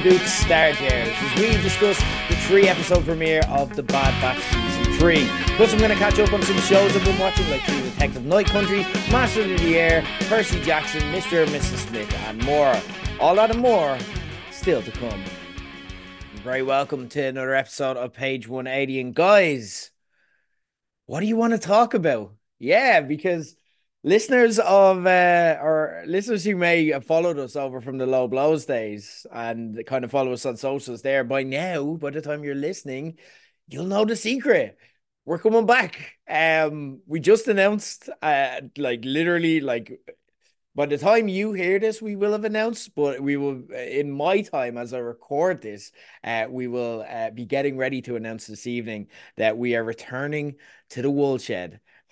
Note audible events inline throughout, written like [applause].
Reboot Star as we discuss the three episode premiere of The Bad Batch Season 3. Plus, I'm going to catch up on some shows I've been watching, like True Detective Night Country, Master of the Air, Percy Jackson, Mr. and Mrs. Smith, and more. All that and more still to come. Very welcome to another episode of Page 180. And guys, what do you want to talk about? Yeah, because listeners of uh, or listeners who may have followed us over from the low blows days and kind of follow us on socials there by now by the time you're listening you'll know the secret. We're coming back. Um we just announced uh like literally like by the time you hear this we will have announced but we will in my time as i record this uh we will uh, be getting ready to announce this evening that we are returning to the woolshed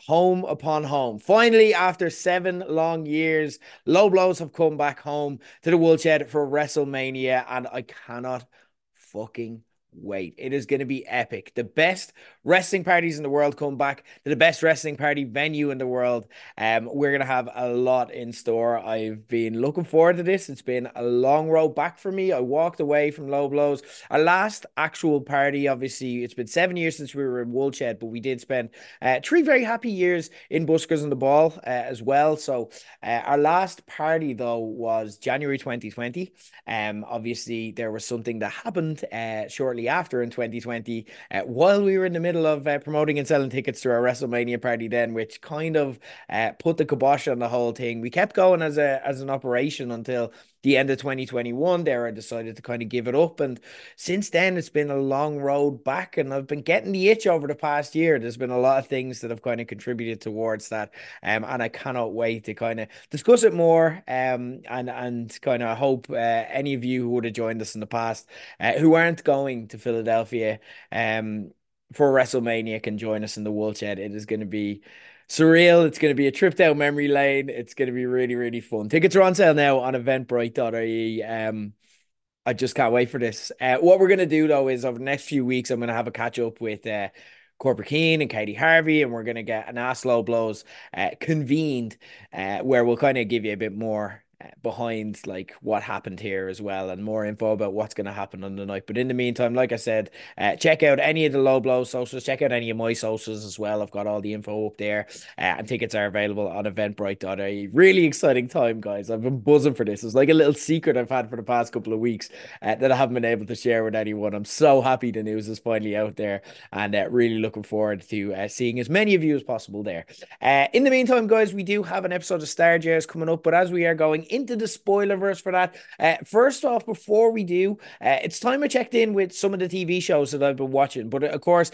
home upon home. Finally, after seven long years, Low Blows have come back home to the Woolshed for WrestleMania, and I cannot fucking wait. It is going to be epic. The best wrestling parties in the world come back to the best wrestling party venue in the world. Um, we're to have a lot in store. I've been looking forward to this. It's been a long road back for me. I walked away from low blows. Our last actual party, obviously, it's been seven years since we were in Woolshed, but we did spend uh, three very happy years in Buskers on the Ball uh, as well. So uh, our last party, though, was January 2020. Um, obviously, there was something that happened uh, shortly after in 2020 uh, while we were in the middle of uh, promoting and selling tickets to our WrestleMania party then, which kind of uh, put the kibosh on the whole thing. We kept going as a as an operation until the end of 2021 there I decided to kind of give it up. And since then it's been a long road back and I've been getting the itch over the past year. There's been a lot of things that have kind of contributed towards that um, and I cannot wait to kind of discuss it more um, and and kind of hope uh, any of you who would have joined us in the past uh, who aren't going to Philadelphia um, for WrestleMania can join us in the Woolshed it is going to be surreal. It's going to be a trip down memory lane. It's going to be really, really fun. Tickets are on sale now on eventbrite.ie. Um, I just can't wait for this. Uh, what we're going to do though is over the next few weeks, I'm going to have a catch up with uh, Corporate Keen and Katie Harvey, and we're going to get an ass low blows uh, convened uh, where we'll kind of give you a bit more behind like what happened here as well and more info about what's going to happen on the night. But in the meantime like i said uh, check out any of the low blow socials check out any of my socials as well. I've got all the info up there uh, and tickets are available on eventbrite.ie really exciting time guys. I've been buzzing for this. It's like a little secret i've had for the past couple of weeks uh, that i haven't been able to share with anyone. I'm so happy the news is finally out there and uh, really looking forward to uh, seeing as many of you as possible there. Uh, in the meantime guys we do have an episode of star Gers coming up but as we are going into the spoilerverse for that. Uh, first off, before we do, uh, it's time I checked in with some of the TV shows that I've been watching. But of course,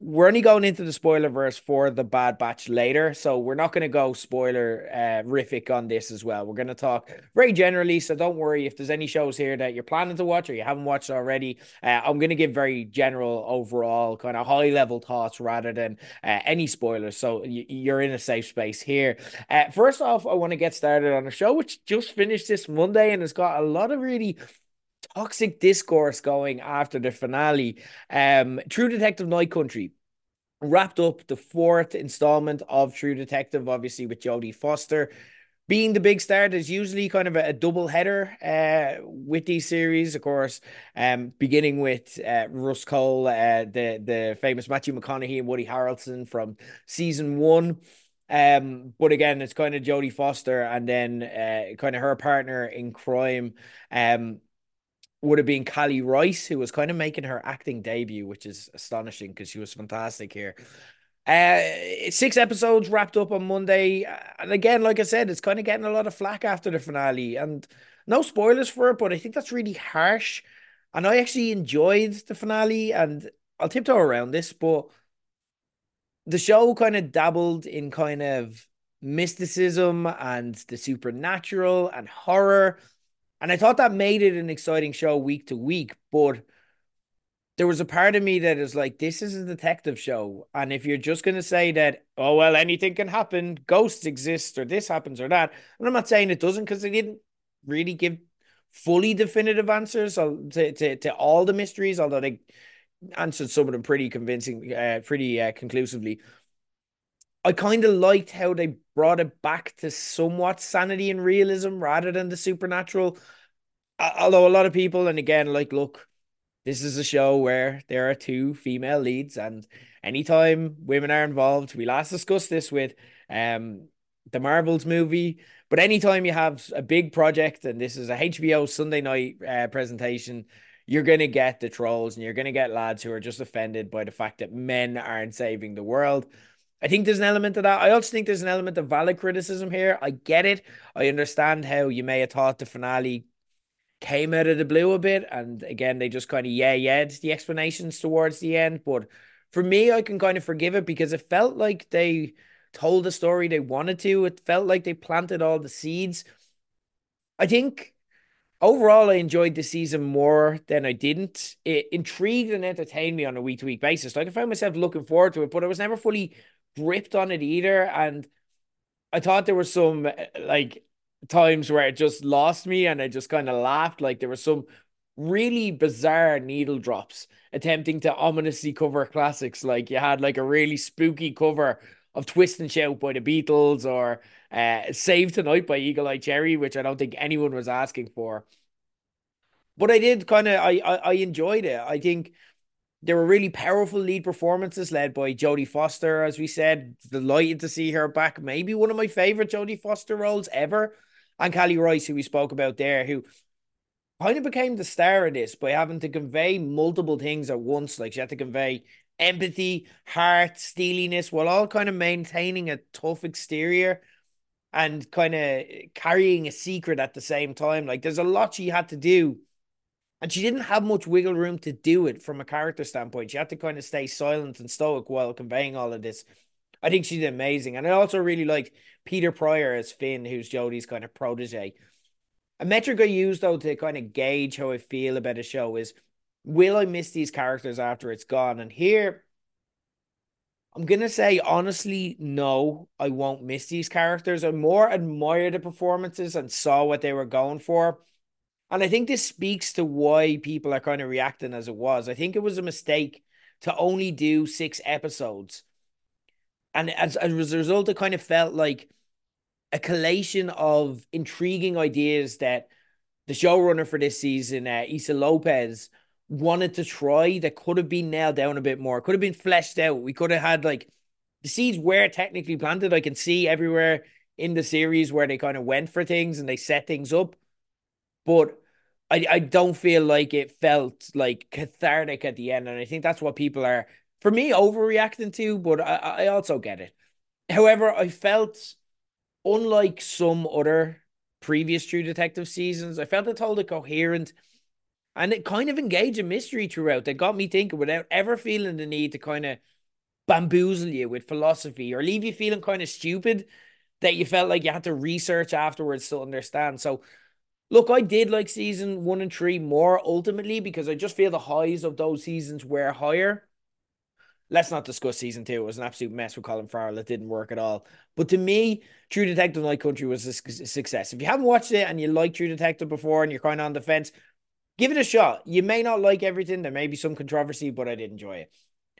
we're only going into the spoilerverse for the Bad Batch later, so we're not going to go spoiler uh, rific on this as well. We're going to talk very generally, so don't worry if there's any shows here that you're planning to watch or you haven't watched already. Uh, I'm going to give very general, overall, kind of high level thoughts rather than uh, any spoilers. So you're in a safe space here. Uh, first off, I want to get started on a show which just finished this Monday and it's got a lot of really toxic discourse going after the finale. Um, True Detective Night Country wrapped up the fourth installment of True Detective, obviously with Jodie Foster being the big star. There's usually kind of a, a double header uh, with these series, of course, um, beginning with uh, Rust Cohle, uh, the the famous Matthew McConaughey and Woody Harrelson from season one. Um, but again, it's kind of Jodie Foster, and then uh, kind of her partner in crime, um, would have been Kali Reis, who was kind of making her acting debut, which is astonishing because she was fantastic here. Uh, six episodes wrapped up on Monday, and again, like I said, it's kind of getting a lot of flack after the finale, and no spoilers for it, but I think that's really harsh. And I actually enjoyed the finale, and I'll tiptoe around this, but the show kind of dabbled in kind of mysticism and the supernatural and horror. And I thought that made it an exciting show week to week. But there was a part of me that is like, this is a detective show. And if you're just going to say that, oh, well, anything can happen, ghosts exist, or this happens or that, and I'm not saying it doesn't because they didn't really give fully definitive answers to, to, to all the mysteries, although they answered some of them pretty convincing, uh, pretty uh, conclusively. I kind of liked how they brought it back to somewhat sanity and realism rather than the supernatural. although a lot of people, and again, like, look, this is a show where there are two female leads, and anytime women are involved, we last discussed this with um the Marvels movie. But anytime you have a big project, and this is a HBO Sunday night uh, presentation, you're going to get the trolls and you're going to get lads who are just offended by the fact that men aren't saving the world. I think there's an element of that. I also think there's an element of valid criticism here. I get it. I understand how you may have thought the finale came out of the blue a bit. And again, they just kind of yeah, yeah, the explanations towards the end. But for me, I can kind of forgive it because it felt like they told the story they wanted to. It felt like they planted all the seeds. I think overall, I enjoyed the season more than I didn't. It intrigued and entertained me on a week to week basis. Like I found myself looking forward to it, but I was never fully gripped on it either. And I thought there were some uh, like times where it just lost me and I just kind of laughed. Like there were some really bizarre needle drops attempting to ominously cover classics. Like you had like a really spooky cover of Twist and Shout by the Beatles or uh, Save Tonight by Eagle Eye Cherry, which I don't think anyone was asking for. But I did kind of I, I I enjoyed it. I think there were really powerful lead performances led by Jodie Foster, as we said. Delighted to see her back. Maybe one of my favorite Jodie Foster roles ever. And Kali Reis, who we spoke about there, who kind of became the star of this by having to convey multiple things at once. Like she had to convey empathy, heart, steeliness, while all kind of maintaining a tough exterior and kind of carrying a secret at the same time. Like there's a lot she had to do and she didn't have much wiggle room to do it from a character standpoint. She had to kind of stay silent and stoic while conveying all of this. I think she did amazing. And I also really liked Peter Prior as Finn, who's Jodie's kind of protege. A metric I use, though, to kind of gauge how I feel about a show is will I miss these characters after it's gone? And here, I'm going to say, honestly, no, I won't miss these characters. I more admire the performances and saw what they were going for. And I think this speaks to why people are kind of reacting as it was. I think it was a mistake to only do six episodes. And as, as a result, it kind of felt like a collation of intriguing ideas that the showrunner for this season, uh, Issa Lopez, wanted to try that could have been nailed down a bit more, could have been fleshed out. We could have had like the seeds were technically planted. I can see everywhere in the series where they kind of went for things and they set things up but I, I don't feel like it felt like cathartic at the end. And I think that's what people are, for me, overreacting to, but I, I also get it. However, I felt, unlike some other previous True Detective seasons, I felt it told a coherent and it kind of engaged a mystery throughout that got me thinking without ever feeling the need to kind of bamboozle you with philosophy or leave you feeling kind of stupid that you felt like you had to research afterwards to understand. So Look, I did like season one and three more ultimately because I just feel the highs of those seasons were higher. Let's not discuss season two. It was an absolute mess with Colin Farrell. It didn't work at all. But to me, True Detective Night Country was a success. If you haven't watched it and you like True Detective before and you're kind of on the fence, give it a shot. You may not like everything. There may be some controversy, but I did enjoy it.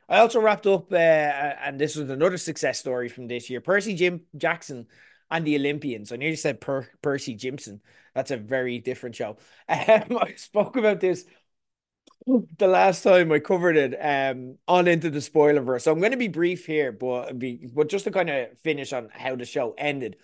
I also wrapped up, uh, and this was another success story from this year. Percy Jim Jackson and the Olympians. I nearly said per- Percy Jimson. That's a very different show. [laughs] Um, I spoke about this the last time I covered it um, on into the spoiler verse. So I'm going to be brief here, but be but just to kind of finish on how the show ended.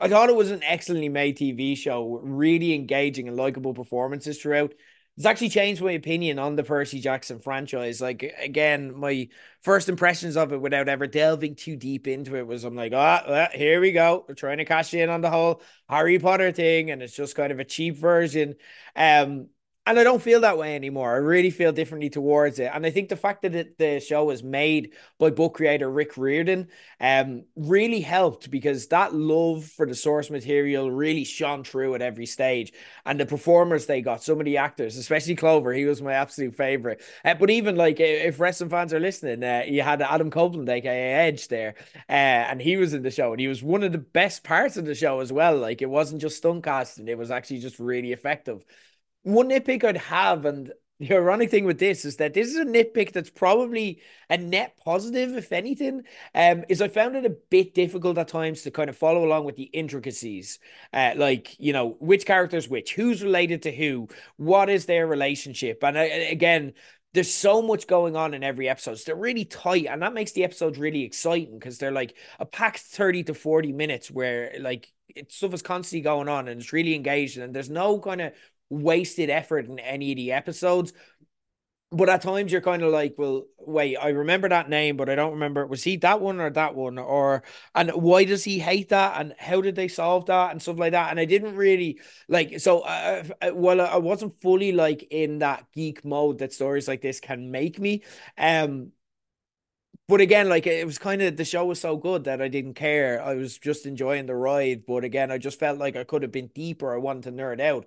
I thought it was an excellently made TV show, really engaging and likable performances throughout it's actually changed my opinion on the Percy Jackson franchise. Like again, my first impressions of it without ever delving too deep into it was I'm like, ah, oh, well, here we go. We're trying to cash in on the whole Harry Potter thing, and it's just kind of a cheap version. Um, and I don't feel that way anymore. I really feel differently towards it. And I think the fact that it, the show was made by book creator Rick Riordan um, really helped because that love for the source material really shone through at every stage. And the performers they got, some of the actors, especially Grover, he was my absolute favorite. Uh, but even like if wrestling fans are listening, uh, you had Adam Copeland, aka Edge, there, uh, and he was in the show, and he was one of the best parts of the show as well. Like it wasn't just stunt casting; it was actually just really effective one nitpick I'd have, and the ironic thing with this is that this is a nitpick that's probably a net positive, if anything. Um, is I found it a bit difficult at times to kind of follow along with the intricacies, uh, like you know which characters which, who's related to who, what is their relationship, and I, again. There's so much going on in every episode. So they're really tight, and that makes the episodes really exciting because they're like a packed 30 to 40 minutes where like it, stuff is constantly going on and it's really engaged, and there's no kind of wasted effort in any of the episodes. But at times you're kind of like, well, wait, I remember that name, but I don't remember. Was he that one or that one? Or, and why does he hate that? And how did they solve that? And stuff like that. And I didn't really like, so, uh, uh well, I wasn't fully like in that geek mode that stories like this can make me. Um, but again, like it was kind of the show was so good that I didn't care. I was just enjoying the ride. But again, I just felt like I could have been deeper. I wanted to nerd out.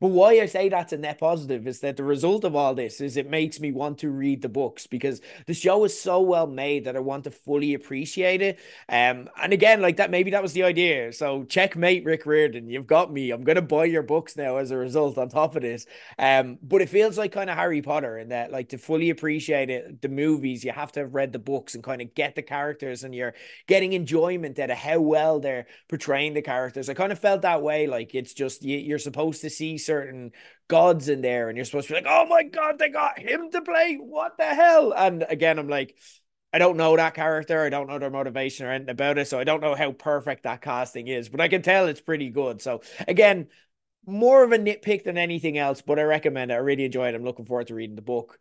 But why I say that's a net positive is that the result of all this is it makes me want to read the books because the show is so well made that I want to fully appreciate it. Um, and again, like that, maybe that was the idea. So checkmate, Rick Riordan, you've got me. I'm gonna buy your books now as a result. On top of this, um, but it feels like kind of Harry Potter in that, like to fully appreciate it, the movies, you have to have read the books and kind of get the characters, and you're getting enjoyment out of how well they're portraying the characters. I kind of felt that way. Like it's just you, you're supposed to see certain gods in there, and you're supposed to be like, oh my god, they got him to play. What the hell? And again, I'm like, I don't know that character. I don't know their motivation or anything about it. So I don't know how perfect that casting is, but I can tell it's pretty good. So again, more of a nitpick than anything else, but I recommend it. I really enjoyed it. I'm looking forward to reading the book.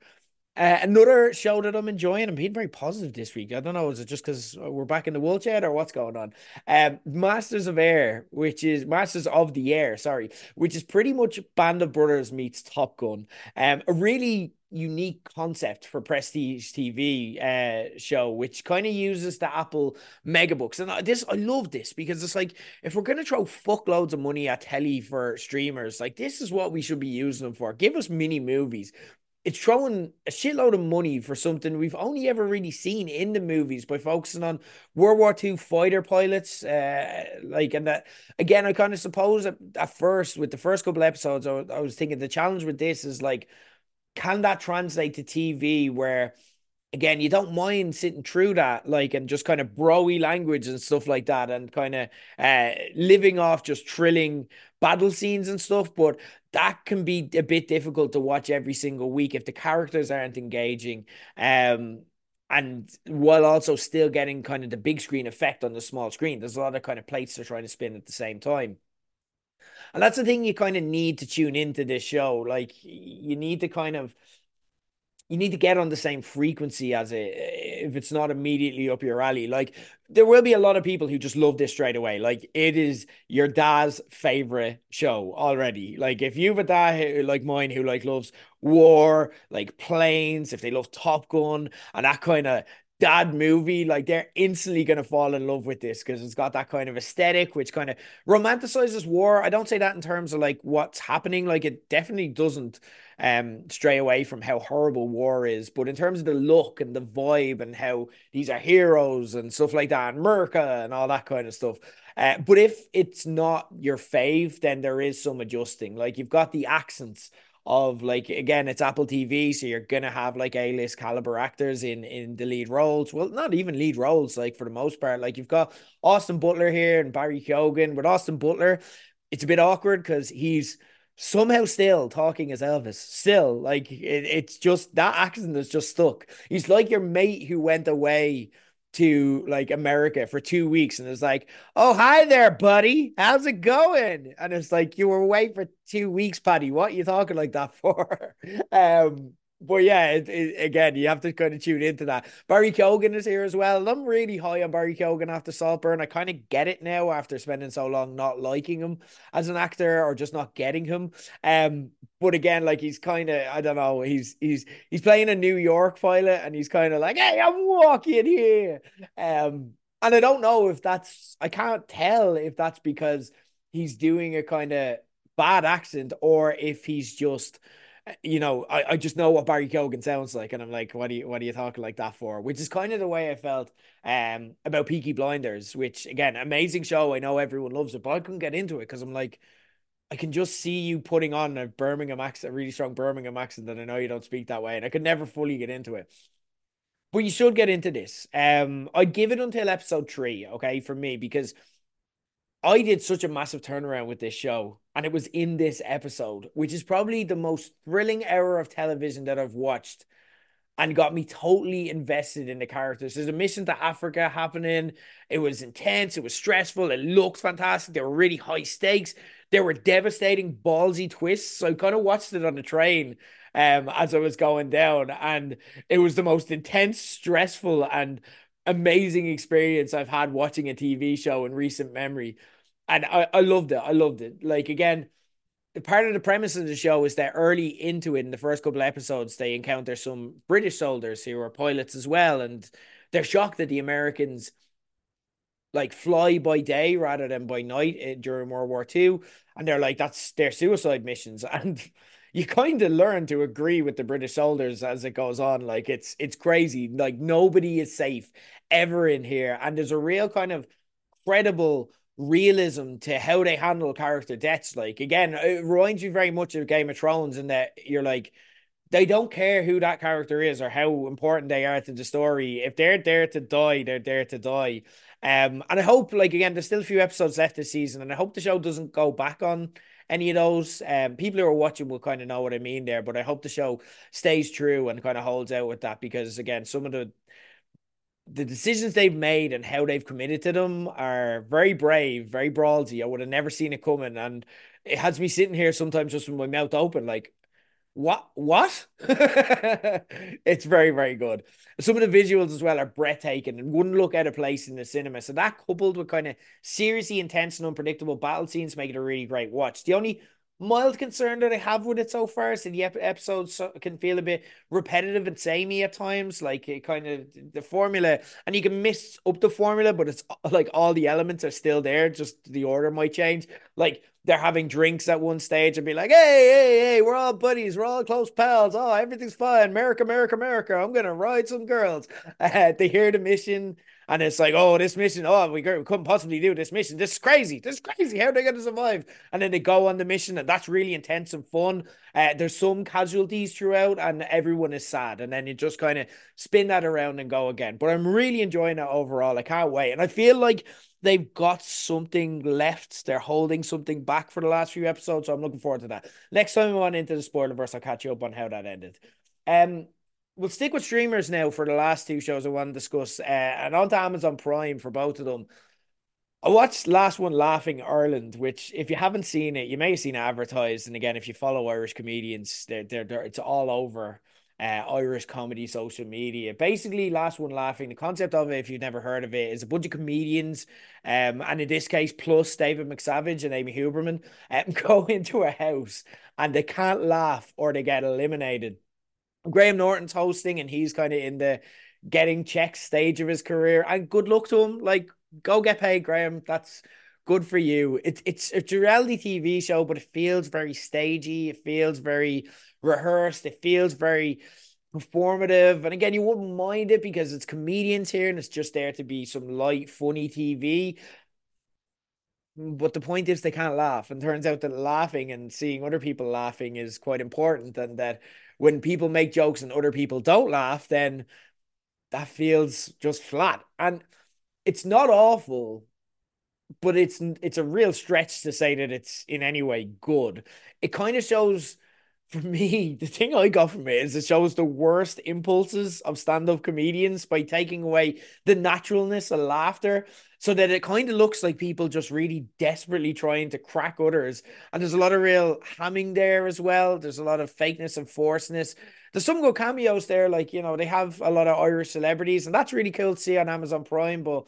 Uh, another show that I'm enjoying, I'm being very positive this week. I don't know, is it just because we're back in the wool yet or what's going on? Um, Masters of Air, which is Masters of the Air, sorry, which is pretty much Band of Brothers meets Top Gun. Um, a really unique concept for prestige TV uh show which kind of uses the Apple megabooks and this I love this because it's like if we're going to throw fuckloads of money at telly for streamers like this is what we should be using them for give us mini movies it's throwing a shitload of money for something we've only ever really seen in the movies by focusing on World War II fighter pilots. Uh, like, and that again, I kind of suppose at, at, first, with the first couple episodes, I, I was thinking the challenge with this is like, can that translate to TV where again, you don't mind sitting through that, like, and just kind of broy language and stuff like that, and kind of uh, living off just trilling battle scenes and stuff. But that can be a bit difficult to watch every single week if the characters aren't engaging. Um, and while also still getting kind of the big screen effect on the small screen, there's a lot of kind of plates they're trying to spin at the same time. And that's the thing you kind of need to tune into this show. Like, you need to kind of you need to get on the same frequency as it if it's not immediately up your alley. Like there will be a lot of people who just love this straight away. Like it is your dad's favorite show already. Like if you've a dad who, like mine who like loves war, like planes, if they love Top Gun and that kind of dad movie, like they're instantly to fall in love with this because it's got that kind of aesthetic, which kind of romanticizes war. I don't say that in terms of like what's happening, like it definitely doesn't um stray away from how horrible war is, but in terms of the look and the vibe and how these are heroes and stuff like that, and Merca and all that kind of stuff. Uh, but if it's not your fave, then there is some adjusting. Like you've got the accents of like again it's apple tv so you're gonna have like a-list caliber actors in in the lead roles well not even lead roles like for the most part like you've got austin butler here and barry keoghan with austin butler it's a bit awkward because he's somehow still talking as elvis still like it, it's just that accent is just stuck he's like your mate who went away to like America for two weeks and it's like, oh, hi there, buddy. How's it going? And it's like, you were away for two weeks, Paddy. What you talking like that for? [laughs] um, but yeah, it, it, again, you have to kind of tune into that. Barry Keoghan is here as well. I'm really high on Barry Keoghan after Saltburn. I kind of get it now after spending so long not liking him as an actor or just not getting him. Um, but again, like he's kind of, I don't know, he's he's he's playing a New York pilot, and he's kind of like, "Hey, I'm walking here." Um, and I don't know if that's, I can't tell if that's because he's doing a kind of bad accent or if he's just you know, I, I just know what Barry Keoghan sounds like, and I'm like, what are you what are you talking like that for? Which is kind of the way I felt um about Peaky Blinders, which again, amazing show. I know everyone loves it, but I couldn't get into it because I'm like, I can just see you putting on a Birmingham accent, a really strong Birmingham accent that I know you don't speak that way, and I could never fully get into it. But you should get into this. Um, I'd give it until episode three, okay, for me, because I did such a massive turnaround with this show, and it was in this episode, which is probably the most thrilling hour of television that I've watched and got me totally invested in the characters. There's a mission to Africa happening. It was intense, it was stressful, it looked fantastic. There were really high stakes. There were devastating, ballsy twists. So I kind of watched it on the train um, as I was going down, and it was the most intense, stressful, and amazing experience I've had watching a TV show in recent memory. And I, I loved it. I loved it. Like again, part of the premise of the show is that early into it, in the first couple episodes, they encounter some British soldiers who are pilots as well, and they're shocked that the Americans like fly by day rather than by night eh, during World War II, and they're like that's their suicide missions, [laughs] and you kind of learn to agree with the British soldiers as it goes on. Like it's it's crazy. Like nobody is safe ever in here, and there's a real kind of credible realism to how they handle character deaths. Like again, it reminds you very much of Game of Thrones in that you're like they don't care who that character is or how important they are to the story. If they're there to die, they're there to die. Um, and I hope, like again, there's still a few episodes left this season, and I hope the show doesn't go back on any of those. Um, people who are watching will kind of know what I mean there, but I hope the show stays true and kind of holds out with that because again, some of the the decisions they've made and how they've committed to them are very brave, very ballsy. I would have never seen it coming, and it has me sitting here sometimes just with my mouth open, like, what? What? [laughs] it's very, very good. Some of the visuals as well are breathtaking and wouldn't look out of place in the cinema. So that coupled with kind of seriously intense and unpredictable battle scenes make it a really great watch. The only mild concern that I have with it so far is that the episodes can feel a bit repetitive and samey at times. Like it kind of the formula, and you can miss up the formula, but it's like all the elements are still there. Just the order might change. Like they're having drinks at one stage and be like, hey, hey, hey, we're all buddies, we're all close pals. Oh, everything's fine. America, America, America. I'm gonna ride some girls. [laughs] Uh, they hear the mission and it's like, oh, this mission, oh, we, we couldn't possibly do this mission. This is crazy. This is crazy. How are they to survive? And then they go on the mission, and that's really intense and fun. Uh, there's some casualties throughout, and everyone is sad. And then you just kind of spin that around and go again. But I'm really enjoying it overall. I can't wait. And I feel like they've got something left. They're holding something back for the last few episodes. So I'm looking forward to that. Next time we want into the spoilerverse, I'll catch you up on how that ended. Um, we'll stick with streamers now for the last two shows I want to discuss. Uh, and on to Amazon Prime for both of them. I watched last one Laughing Ireland, which if you haven't seen it, you may have seen advertised. And again, if you follow Irish comedians, they're they're, they're it's all over uh, Irish comedy social media. Basically, last one laughing. The concept of it, if you've never heard of it, is a bunch of comedians, um, and in this case, plus David McSavage and Amy Huberman, um, [laughs] go into a house and they can't laugh or they get eliminated Graham Norton's hosting, and he's kind of in the getting check stage of his career. And good luck to him. Like, go get paid, Graham. That's good for you. It's it's it's a reality TV show, but it feels very stagey. It feels very rehearsed. It feels very performative. And again, you wouldn't mind it because it's comedians here and it's just there to be some light, funny TV. But the point is they can't laugh. And turns out that laughing and seeing other people laughing is quite important and that when people make jokes and other people don't laugh, then that feels just flat. And it's not awful, but it's it's a real stretch to say that it's in any way good. It kind of shows [laughs] for me, the thing I got from it is it shows the worst impulses of stand-up comedians by taking away the naturalness of laughter so that it kind of looks like people just really desperately trying to crack others. And there's a lot of real hamming there as well. There's a lot of fakeness and forceness. There's some good cameos there, like you know, they have a lot of Irish celebrities, and that's really cool to see on Amazon Prime, but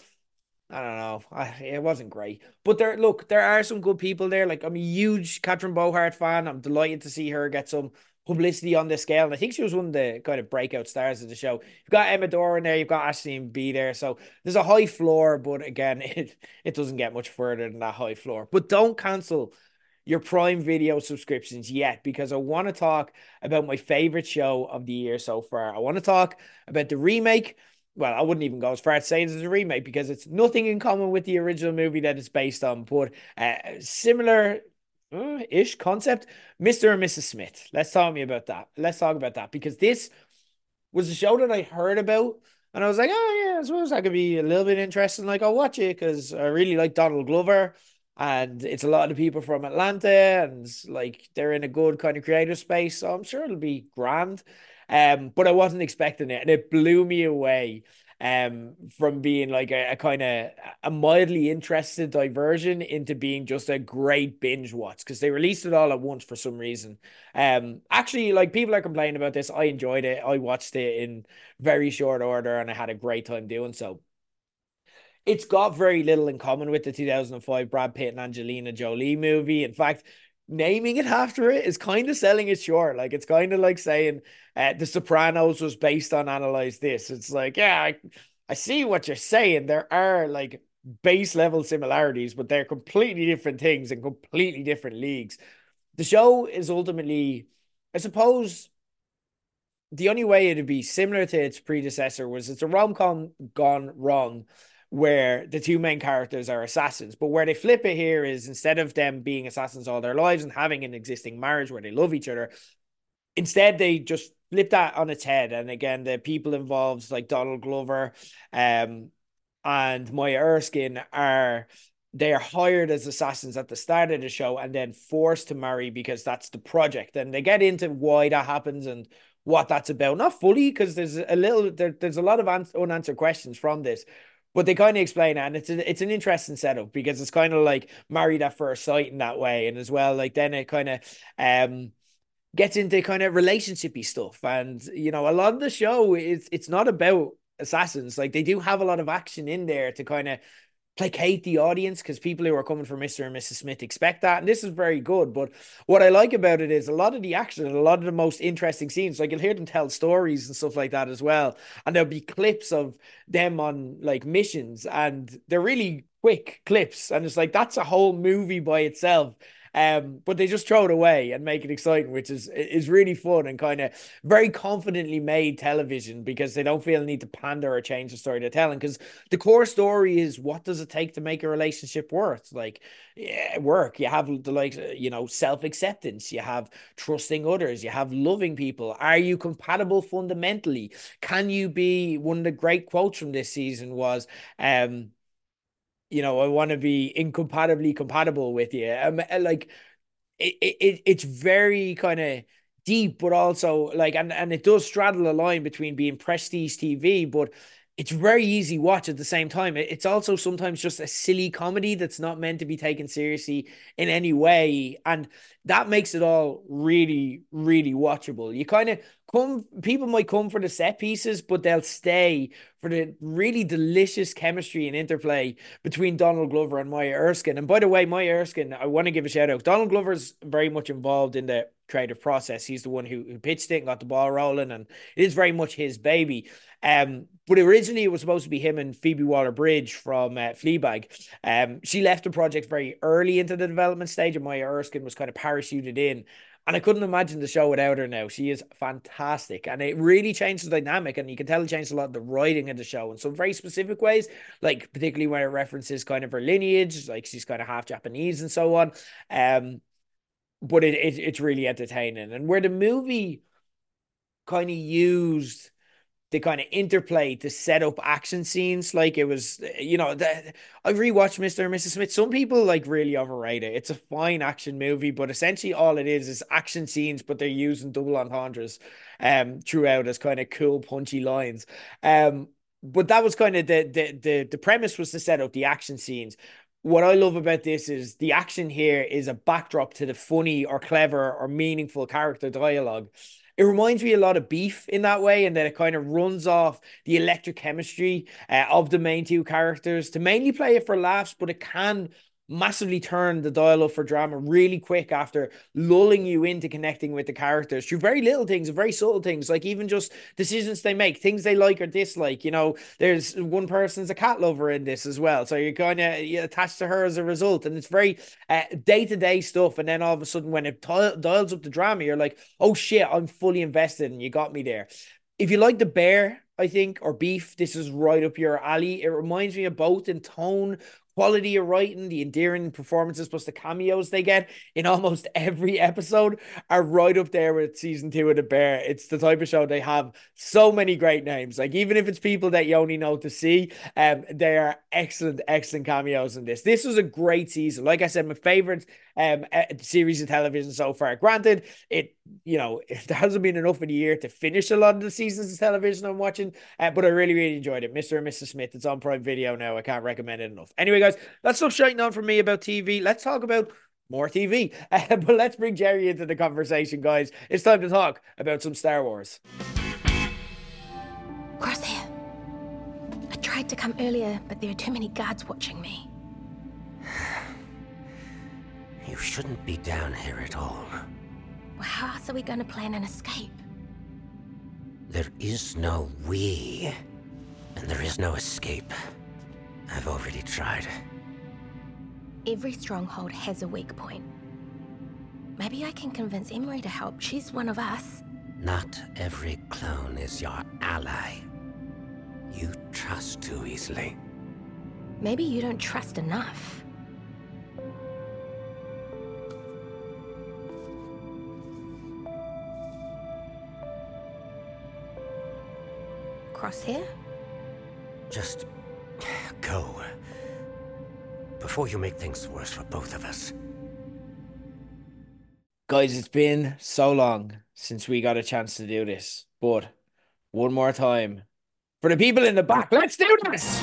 I don't know. I, it wasn't great. But there, look, there are some good people there. Like, I'm a huge Catherine Bohart fan. I'm delighted to see her get some publicity on this scale. And I think she was one of the kind of breakout stars of the show. You've got Emma Dore in there, you've got Aisling Bea there. So there's a high floor, but again, [laughs] it, it doesn't get much further than that high floor. But don't cancel your Prime Video subscriptions yet because I want to talk about my favorite show of the year so far. I want to talk about the remake well, I wouldn't even go as far as saying it's a remake because it's nothing in common with the original movie that it's based on, but uh, similar uh, ish concept. Mr. and Mrs. Smith. Let's talk me about that. Let's talk about that because this was a show that I heard about and I was like, oh yeah, I suppose that could be a little bit interesting. Like I'll watch it because I really like Donald Glover and it's a lot of people from Atlanta and like they're in a good kind of creative space. So I'm sure it'll be grand. Um, but I wasn't expecting it and it blew me away um, from being like a, a kind of a mildly interested diversion into being just a great binge watch because they released it all at once for some reason. Um, actually, like people are complaining about this. I enjoyed it. I watched it in very short order and I had a great time doing so. It's got very little in common with the 2005 Brad Pitt and Angelina Jolie movie. In fact, naming it after it is kind of selling it short. Like it's kind of like saying uh, The Sopranos was based on Analyze This. It's like, yeah, I, I see what you're saying. There are like base level similarities, but they're completely different things and completely different leagues. The show is ultimately, I suppose, the only way it'd be similar to its predecessor was it's a rom com gone wrong where the two main characters are assassins. But where they flip it here is instead of them being assassins all their lives and having an existing marriage where they love each other, instead they just flip that on its head. And again, the people involved, like Donald Glover um, and Maya Erskine, are they are hired as assassins at the start of the show and then forced to marry because that's the project. And they get into why that happens and what that's about. Not fully, because there's a little there, there's a lot of unanswered questions from this but they kind of explain it, and it's a, it's an interesting setup because it's kind of like married at first sight in that way, and as well, like then it kind of um gets into kind of relationshipy stuff, and you know, a lot of the show is it's not about assassins. Like they do have a lot of action in there to kind of placate the audience because people who are coming for Mr. and Mrs. Smith expect that. And this is very good. But what I like about it is a lot of the action and a lot of the most interesting scenes, like you'll hear them tell stories and stuff like that as well. And there'll be clips of them on like missions and they're really quick clips. And it's like that's a whole movie by itself. Um, but they just throw it away and make it exciting, which is is really fun and kind of very confidently made television because they don't feel the need to pander or change the story they're telling. Because the core story is what does it take to make a relationship work? Like yeah, work. You have the like you know self acceptance. You have trusting others. You have loving people. Are you compatible fundamentally? Can you be one of the great quotes from this season was um you know, I want to be incompatibly compatible with you. Um, uh, like it, it, it's very kind of deep, but also like, and, and it does straddle a line between being prestige TV, but it's very easy watch at the same time. It's also sometimes just a silly comedy that's not meant to be taken seriously in any way. And that makes it all really, really watchable. You kind of come, people might come for the set pieces, but they'll stay for the really delicious chemistry and interplay between Donald Glover and Maya Erskine. And by the way, Maya Erskine, I want to give a shout out. Donald Glover's very much involved in the creative process. He's the one who, who pitched it and got the ball rolling, and it is very much his baby. Um, but originally it was supposed to be him and Phoebe Waller Bridge from uh, Fleabag. Um, she left the project very early into the development stage, and Maya Erskine was kind of parachuted in. And I couldn't imagine the show without her now. She is fantastic. And it really changed the dynamic. And you can tell it changed a lot the writing of the show in some very specific ways, like particularly when it references kind of her lineage, like she's kind of half Japanese and so on. Um, but it, it it's really entertaining. And where the movie kind of used the kind of interplay to set up action scenes. Like it was, you know, the, I rewatched Mr. and Mrs. Smith. Some people like really overrate it. It's a fine action movie, but essentially all it is is action scenes, but they're using double entendres um throughout as kind of cool, punchy lines. Um, but that was kind of the the the the premise was to set up the action scenes. What I love about this is the action here is a backdrop to the funny or clever or meaningful character dialogue it reminds me a lot of beef in that way, and that it kind of runs off the electric chemistry uh, of the main two characters to mainly play it for laughs, but it can massively turn the dial up for drama really quick after lulling you into connecting with the characters through very little things, very subtle things, like even just decisions they make, things they like or dislike. You know, there's one person's a cat lover in this as well, so you're kind of you attached to her as a result, and it's very day to day stuff. And then all of a sudden, when it t- dials up the drama, you're like, oh shit, I'm fully invested, and you got me there. If you like the bear, I think, or beef, this is right up your alley. It reminds me of both in tone, quality of writing, the endearing performances, plus the cameos they get in almost [laughs] every episode are right up there with season two of The Bear. It's the type of show they have so many great names. Like even if it's people that you only know to see, um, they are excellent, excellent cameos in this. This was a great season. Like I said, my favorite um series of television so far. Granted, it you know [laughs] there hasn't been enough of the year to finish a lot of the seasons of television I'm watching, uh, but I really really enjoyed it. Mr. and Mrs. Smith. It's on Prime Video now. I can't recommend it enough. Anyway, guys, that's stop shouting on for me about TV. Let's talk about more TV. Uh, [laughs] but let's bring Gerry into the conversation, guys. It's time to talk about some Star Wars. Crosshair. I tried to come earlier, but there are too many guards watching me. [sighs] You shouldn't be down here at all. Well, how else are we going to plan an escape? There is no we, and there is no escape. I've already tried. Every stronghold has a weak point. Maybe I can convince Emerie to help. She's one of us. Not every clone is your ally. You trust too easily. Maybe you don't trust enough. Crosshair? Just. Before you make things worse for both of us. Guys, it's been so long since we got a chance to do this, but one more time for the people in the back, let's do this!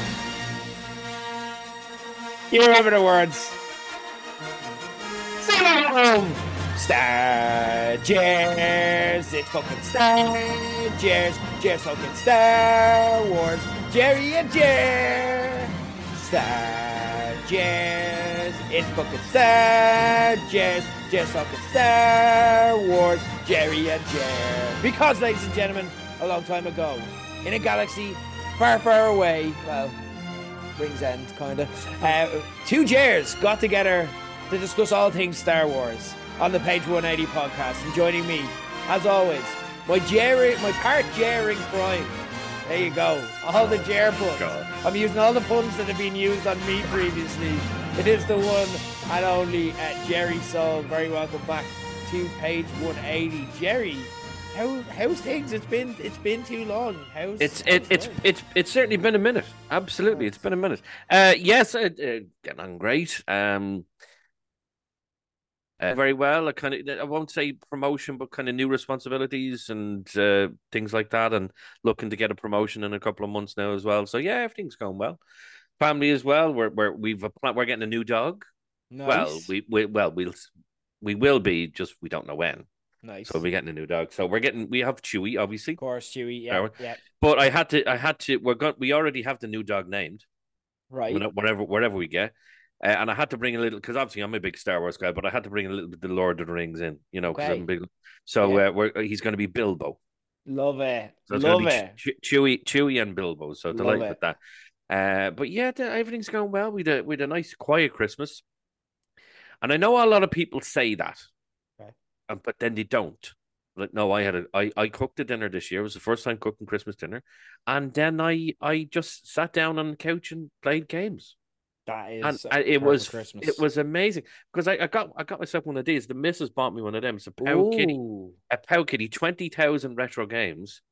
You remember the words. Sing along! Star Gers! It's fucking Star Gers! Gers fucking Star Wars! Gerry and Ger! Star Gers! It's fucking Star Gers! Gers fucking Star Wars! Gerry and Ger! Because, ladies and gentlemen, a long time ago, in a galaxy far, far away, well, Ringsend, kind of, uh, two Gers got together to discuss all things Star Wars on the Page 180 podcast. And joining me, as always, my Gerry, my part Jering Prime. There you go. All the Ger puns. I'm using all the puns that have been used on me previously. It is the one and only uh, Gerry Soul. Very welcome back to Page 180. Gerry, how how's things? It's been it's been too long. How's It's how's it, it's life? it's it's certainly been a minute. Absolutely, it's been a minute. Uh, yes, uh, uh, getting on great. Um, uh, very well. I kind of I won't say promotion, but kind of new responsibilities and uh, things like that, and looking to get a promotion in a couple of months now as well. So yeah, everything's going well. Family as well. We're we're we've we're getting a new dog. Nice. Well, we, we well we'll we will be just we don't know when. nice. So we're getting a new dog. So we're getting we have Chewy obviously. of course, Chewy. Yeah, yeah. But I had to, I had to. We're going. We already have the new dog named. Right. Whenever, wherever, wherever we get, uh, and I had to bring a little because obviously I'm a big Star Wars guy, but I had to bring a little bit the Lord of the Rings in, you know, because Okay. I'm big. So Yeah. uh, we're he's going to be Bilbo. Love it. So Love it. Ch- Chewy, Chewy, and Bilbo. So delighted with that. Uh, but yeah, everything's going well. We had a, we had a nice quiet Christmas, and I know a lot of people say that, Okay. but then they don't. Like, no, I had a, I, I cooked a dinner this year. It was the first time cooking Christmas dinner, and then I, I just sat down on the couch and played games, That is. and, it was, Christmas. it was amazing because I, I got, I got myself one of these. The missus bought me one of them. It's a PowKiddy, a PowKiddy, twenty thousand retro games,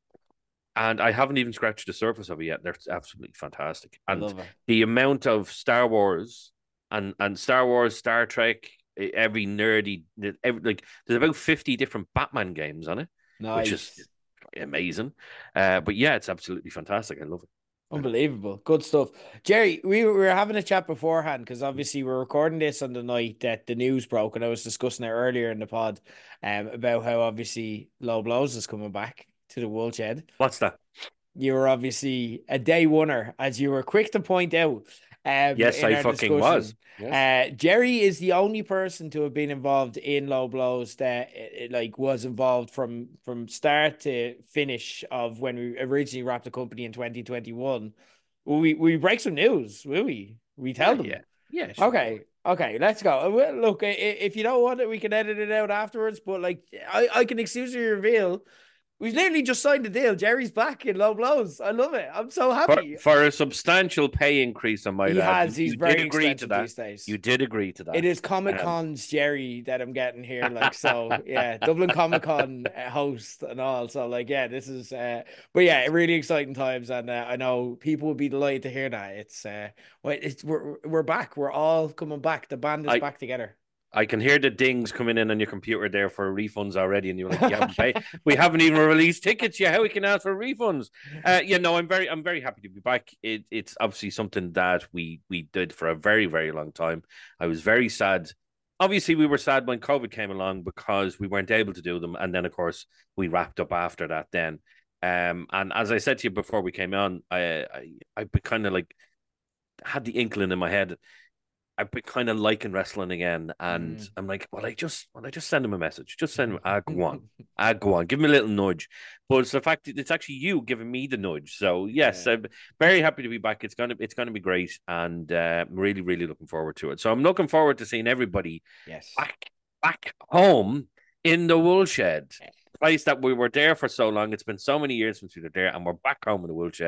and I haven't even scratched the surface of it yet. They're absolutely fantastic, and the amount of Star Wars and and Star Wars, Star Trek, every nerdy, every, like there's about fifty different Batman games on it, Nice. which is amazing. Uh, but yeah, it's absolutely fantastic. I love it. Unbelievable. Good stuff. Gerry, we were, having a chat beforehand because obviously we're recording this on the night that the news broke, and I was discussing it earlier in the pod um, about how obviously Low Blows is coming back to the Woolshed. What's that? You were obviously a day winner, as you were quick to point out. Um, Yes, I fucking discussion. was. Yes. Uh, Gerry is the only person to have been involved in low blows that uh, like was involved from from start to finish of when we originally wrapped the company in 2021. We we break some news, will we? We tell them. yeah, yeah. sure. Okay. Okay, let's go. Uh, Look, if you don't want it, we can edit it out afterwards. But like, I, I can exclusively reveal We've literally just signed the deal. Gerry's back in low blows. I love it. I'm so happy. for a substantial pay increase, I might he add. has. He's you very did agree to that. these days. You did agree to that. It is Comic Con's Gerry that I'm getting here, like so. Yeah, Dublin Comic Con [laughs] uh, host and all. So like, yeah, this is. uh But yeah, really exciting times, and uh, I know people would be delighted to hear that. It's uh, well, it's we're we're back. We're all coming back. The band is I- back together. I can hear the dings coming in on your computer there for refunds already, and you're like, "You haven't paid. we haven't even released tickets yet. How we can ask for refunds?" Uh, yeah, no, I'm very, I'm very happy to be back. It, it's obviously something that we we did for a very, very long time. I was very sad. Obviously, we were sad when COVID came along because we weren't able to do them, and then of course we wrapped up after that. Then, um, and as I said to you before we came on, I, I, I kind of like had the inkling in my head. I've been kind of liking wrestling again, and Mm. I'm like, well, I just, well, I just send him a message, just send him, [laughs] ah, go on, ah, go on, give him a little nudge. But it's the fact that it's actually you giving me the nudge. So yes, Yeah. I'm very happy to be back. It's gonna, it's gonna be great, and uh, I'm really, really looking forward to it. So I'm looking forward to seeing everybody Yes. back, back home in the woolshed place that we were there for so long. It's been so many years since we were there, and we're back home in the woolshed.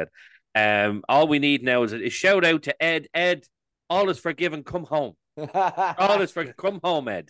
Um, all we need now is a, a shout out to Ed. Ed, all is forgiven. Come home. [laughs] All is forgiven. Come home, Ed.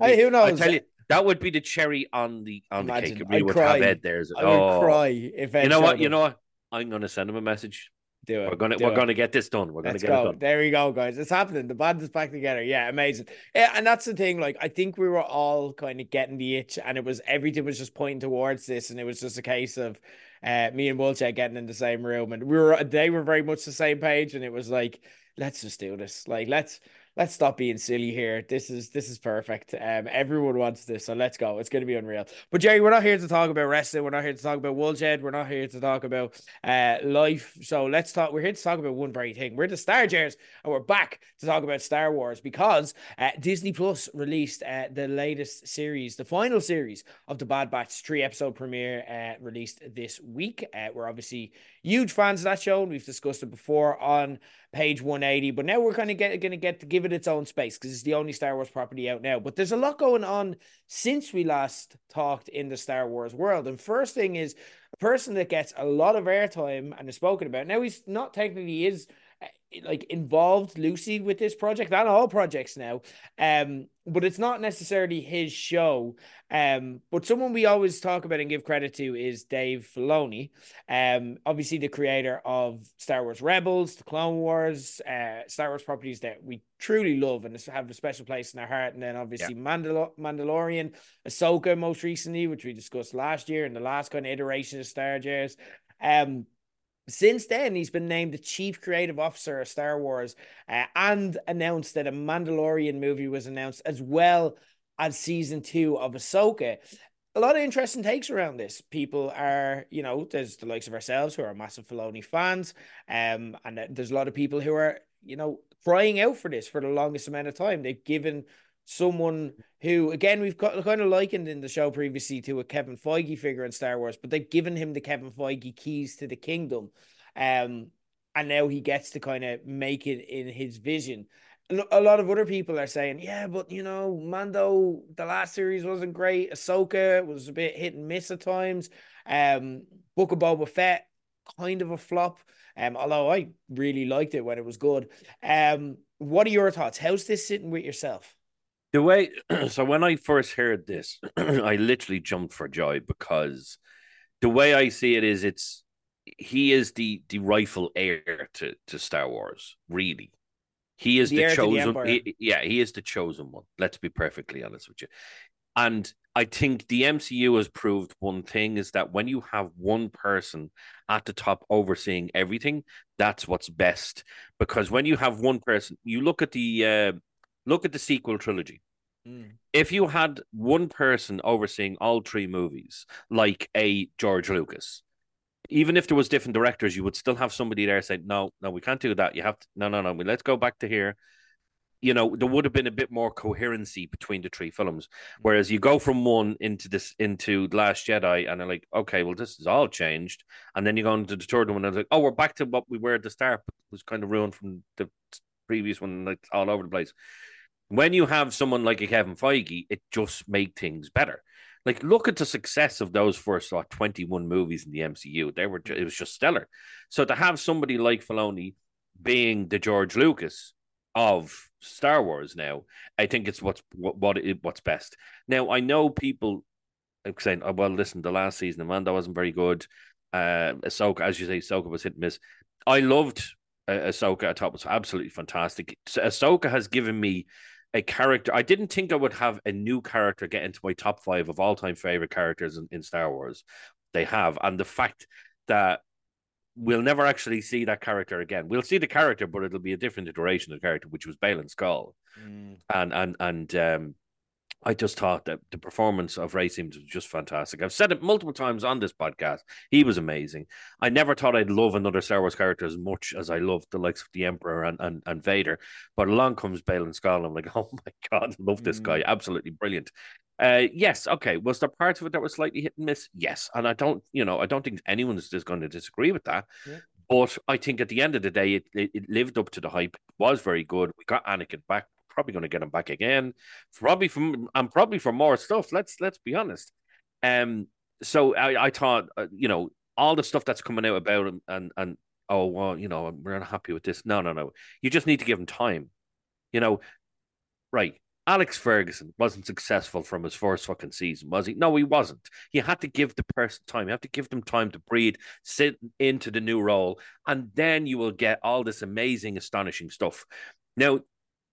hey, who knows? I tell you, that would be the cherry on the on the cake. We would cry. have Ed there. I would Oh, cry if Ed you know what? You know what? I'm gonna send him a message. Do it. We're gonna we're it. gonna get this done. We're gonna Let's get it done. There we go, guys. It's happening. The band is back together. Yeah, amazing. Yeah, and that's the thing. Like, I think we were all kind of getting the itch, and it was everything was just pointing towards this, and it was just a case of uh, me and Wolchek getting in the same room, and we were they were very much the same page, and it was like, let's just do this. Like, let's let's stop being silly here. This is this is perfect. Um, everyone wants this, so let's go. It's going to be unreal. But Gerry, we're not here to talk about wrestling. We're not here to talk about Woolshed. We're not here to talk about uh life. So let's talk. We're here to talk about one very thing. We're the Star Gers, and we're back to talk about Star Wars because uh, Disney Plus released uh, the latest series, the final series of the Bad Batch three episode premiere, uh, released this week. Uh, we're obviously huge fans of that show, and we've discussed it before on page 180 but now we're kind of get, gonna get to give it its own space because it's the only star wars property out now. But there's a lot going on since we last talked in the star wars world. And first thing is a person that gets a lot of airtime and is spoken about now he's not technically is like involved Lucy with this project and all projects now um but it's not necessarily his show um but someone we always talk about and give credit to is dave filoni um, obviously the creator of Star Wars Rebels, the Clone Wars, uh, Star Wars properties that we truly love and have a special place in our heart. And then obviously Mandal- Mandalorian, Ahsoka most recently, which we discussed last year in the last kind of iteration of Star Wars. Um, since then, he's been named the chief creative officer of Star Wars uh, and announced that a Mandalorian movie was announced as well as season two of Ahsoka a lot of interesting takes around this. People are, you know, there's the likes of ourselves who are massive Filoni fans, um, and there's a lot of people who are, you know, crying out for this for the longest amount of time. They've given someone who, again, we've kind of likened in the show previously to a Kevin Feige figure in Star Wars, but they've given him the Kevin Feige keys to the kingdom, um, and now he gets to kind of make it in his vision a lot of other people are saying, yeah, but you know, Mando, the last series wasn't great. Ahsoka was a bit hit and miss at times. Um, Book of Boba Fett, kind of a flop. Um, although I really liked it when it was good. Um, what are your thoughts? How's this sitting with yourself? The way, [clears throat] so when I first heard this, [clears throat] I literally jumped for joy because the way I see it is, it's he is the the rightful heir to to Star Wars, really. He is The the, to the chosen. He- yeah, he is the chosen one. Let's be perfectly honest with you. And I think the MCU has proved one thing is that when you have one person at the top overseeing everything, that's what's best. Because when you have one person, you look at the uh, look at the sequel trilogy. Hmm. If you had one person overseeing all three movies, like a George Lucas, even if there was different directors, you would still have somebody there saying, "No, no, we can't do that. You have to. No, no, no. We Let's go back to here." You know, there would have been a bit more coherency between the three films. Hmm. Whereas you go from one into this into The Last Jedi, and they're like, "Okay, well, this is all changed," and then you go into the third one, and it's like, "Oh, we're back to what we were at the start, but it was kind of ruined from the previous one, like all over the place." When you have someone like a Kevin Feige, it just make things better. Like, look at the success of those first what, 21 movies in the MCU. They were it was just stellar. So to have somebody like Filoni being the George Lucas of Star Wars now, I think it's what's what, what it, what's best. Now I know people saying, "Oh well, listen, the last season of Mando wasn't very good." Uh, Ahsoka, as you say, Ahsoka was hit and miss. I loved uh, Ahsoka. I thought was absolutely fantastic. So Ahsoka has given me a character. I didn't think I would have a new character get into my top five of all time favorite characters in, in Star Wars. They have, and the fact that we'll never actually see that character again. We'll see the character, but it'll be a different iteration of the character, which was Baylan Skoll. Mm. And and and um, I just thought that the performance of Ray seemed just fantastic. I've said it multiple times on this podcast. He was amazing. I never thought I'd love another Star Wars character as much as I loved the likes of the Emperor and, and, and Vader. But along comes Skoll, and I'm like, [laughs] oh my God, love this mm. guy. Absolutely brilliant. Uh, yes, okay. Was there parts of it that were slightly hit and miss? Yes, and I don't, you know, I don't think anyone is just going to disagree with that. Yeah. But I think at the end of the day, it, it, it lived up to the hype. It was very good. We got Anakin back probably going to get him back again, probably from and probably for more stuff. Let's let's be honest. Um, so I, I thought uh, you know all the stuff that's coming out about him and and oh well you know we're unhappy with this. No no no, you just need to give him time. You know, right? Alex Ferguson wasn't successful from his first fucking season, was he? No, he wasn't. You had to give the person time. You have to give them time to breathe, sit into the new role, and then you will get all this amazing, astonishing stuff. Now,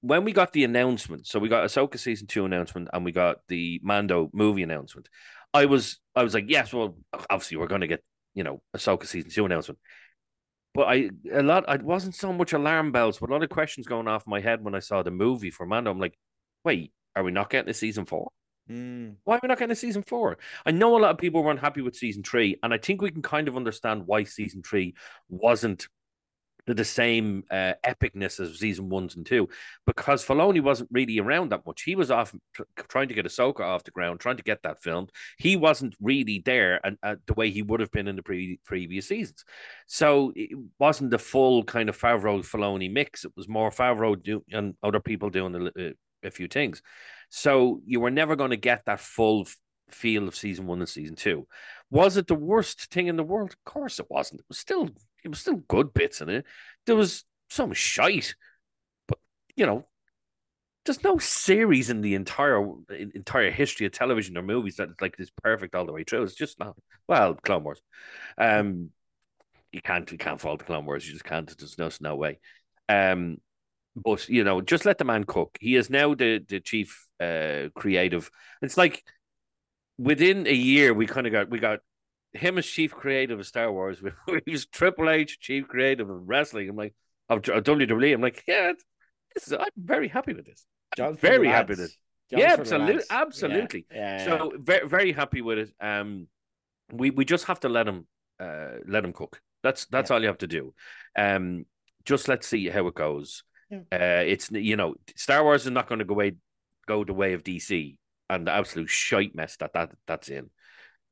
when we got the announcement, so we got Ahsoka season two announcement and we got the Mando movie announcement. I was I was like, yes, well, obviously we're going to get you know Ahsoka season two announcement. But I a lot I wasn't so much alarm bells, but a lot of questions going off my head when I saw the movie for Mando. I'm like, wait, are we not getting a season four? Mm. Why are we not getting a season four? I know a lot of people weren't happy with season three, and I think we can kind of understand why season three wasn't the same uh, epicness as season ones and two, because Filoni wasn't really around that much. He was off trying to get Ahsoka off the ground, trying to get that filmed. He wasn't really there and uh, the way he would have been in the pre- previous seasons. So it wasn't the full kind of Favreau Filoni mix. It was more Favreau do- and other people doing a, uh, a few things. So you were never going to get that full feel of season one and season two. Was it the worst thing in the world? Of course it wasn't. It was still it was still good bits in it. There was some shite, but you know, there's no series in the entire entire history of television or movies that like this perfect all the way through. It's just not. Well, Clone Wars. Um, you can't you can't fault the Clone Wars. You just can't. There's no no way. Um, but you know, just let the man cook. He is now the the chief uh creative. It's like within a year we kind of got we got him as chief creative of Star Wars. [laughs] he was Triple H chief creative of wrestling. I'm like, of WWE. I'm like, yeah, this is. I'm very happy with this. John very happy with it. yeah, absolutely, absolutely. Yeah, yeah, so very, very happy with it. Um, we we just have to let him, uh, let him cook. That's that's all you have to do. Um, just let's see how it goes. Uh, it's you know, Star Wars is not going to go away, go the way of DC and the absolute shite mess that that that's in.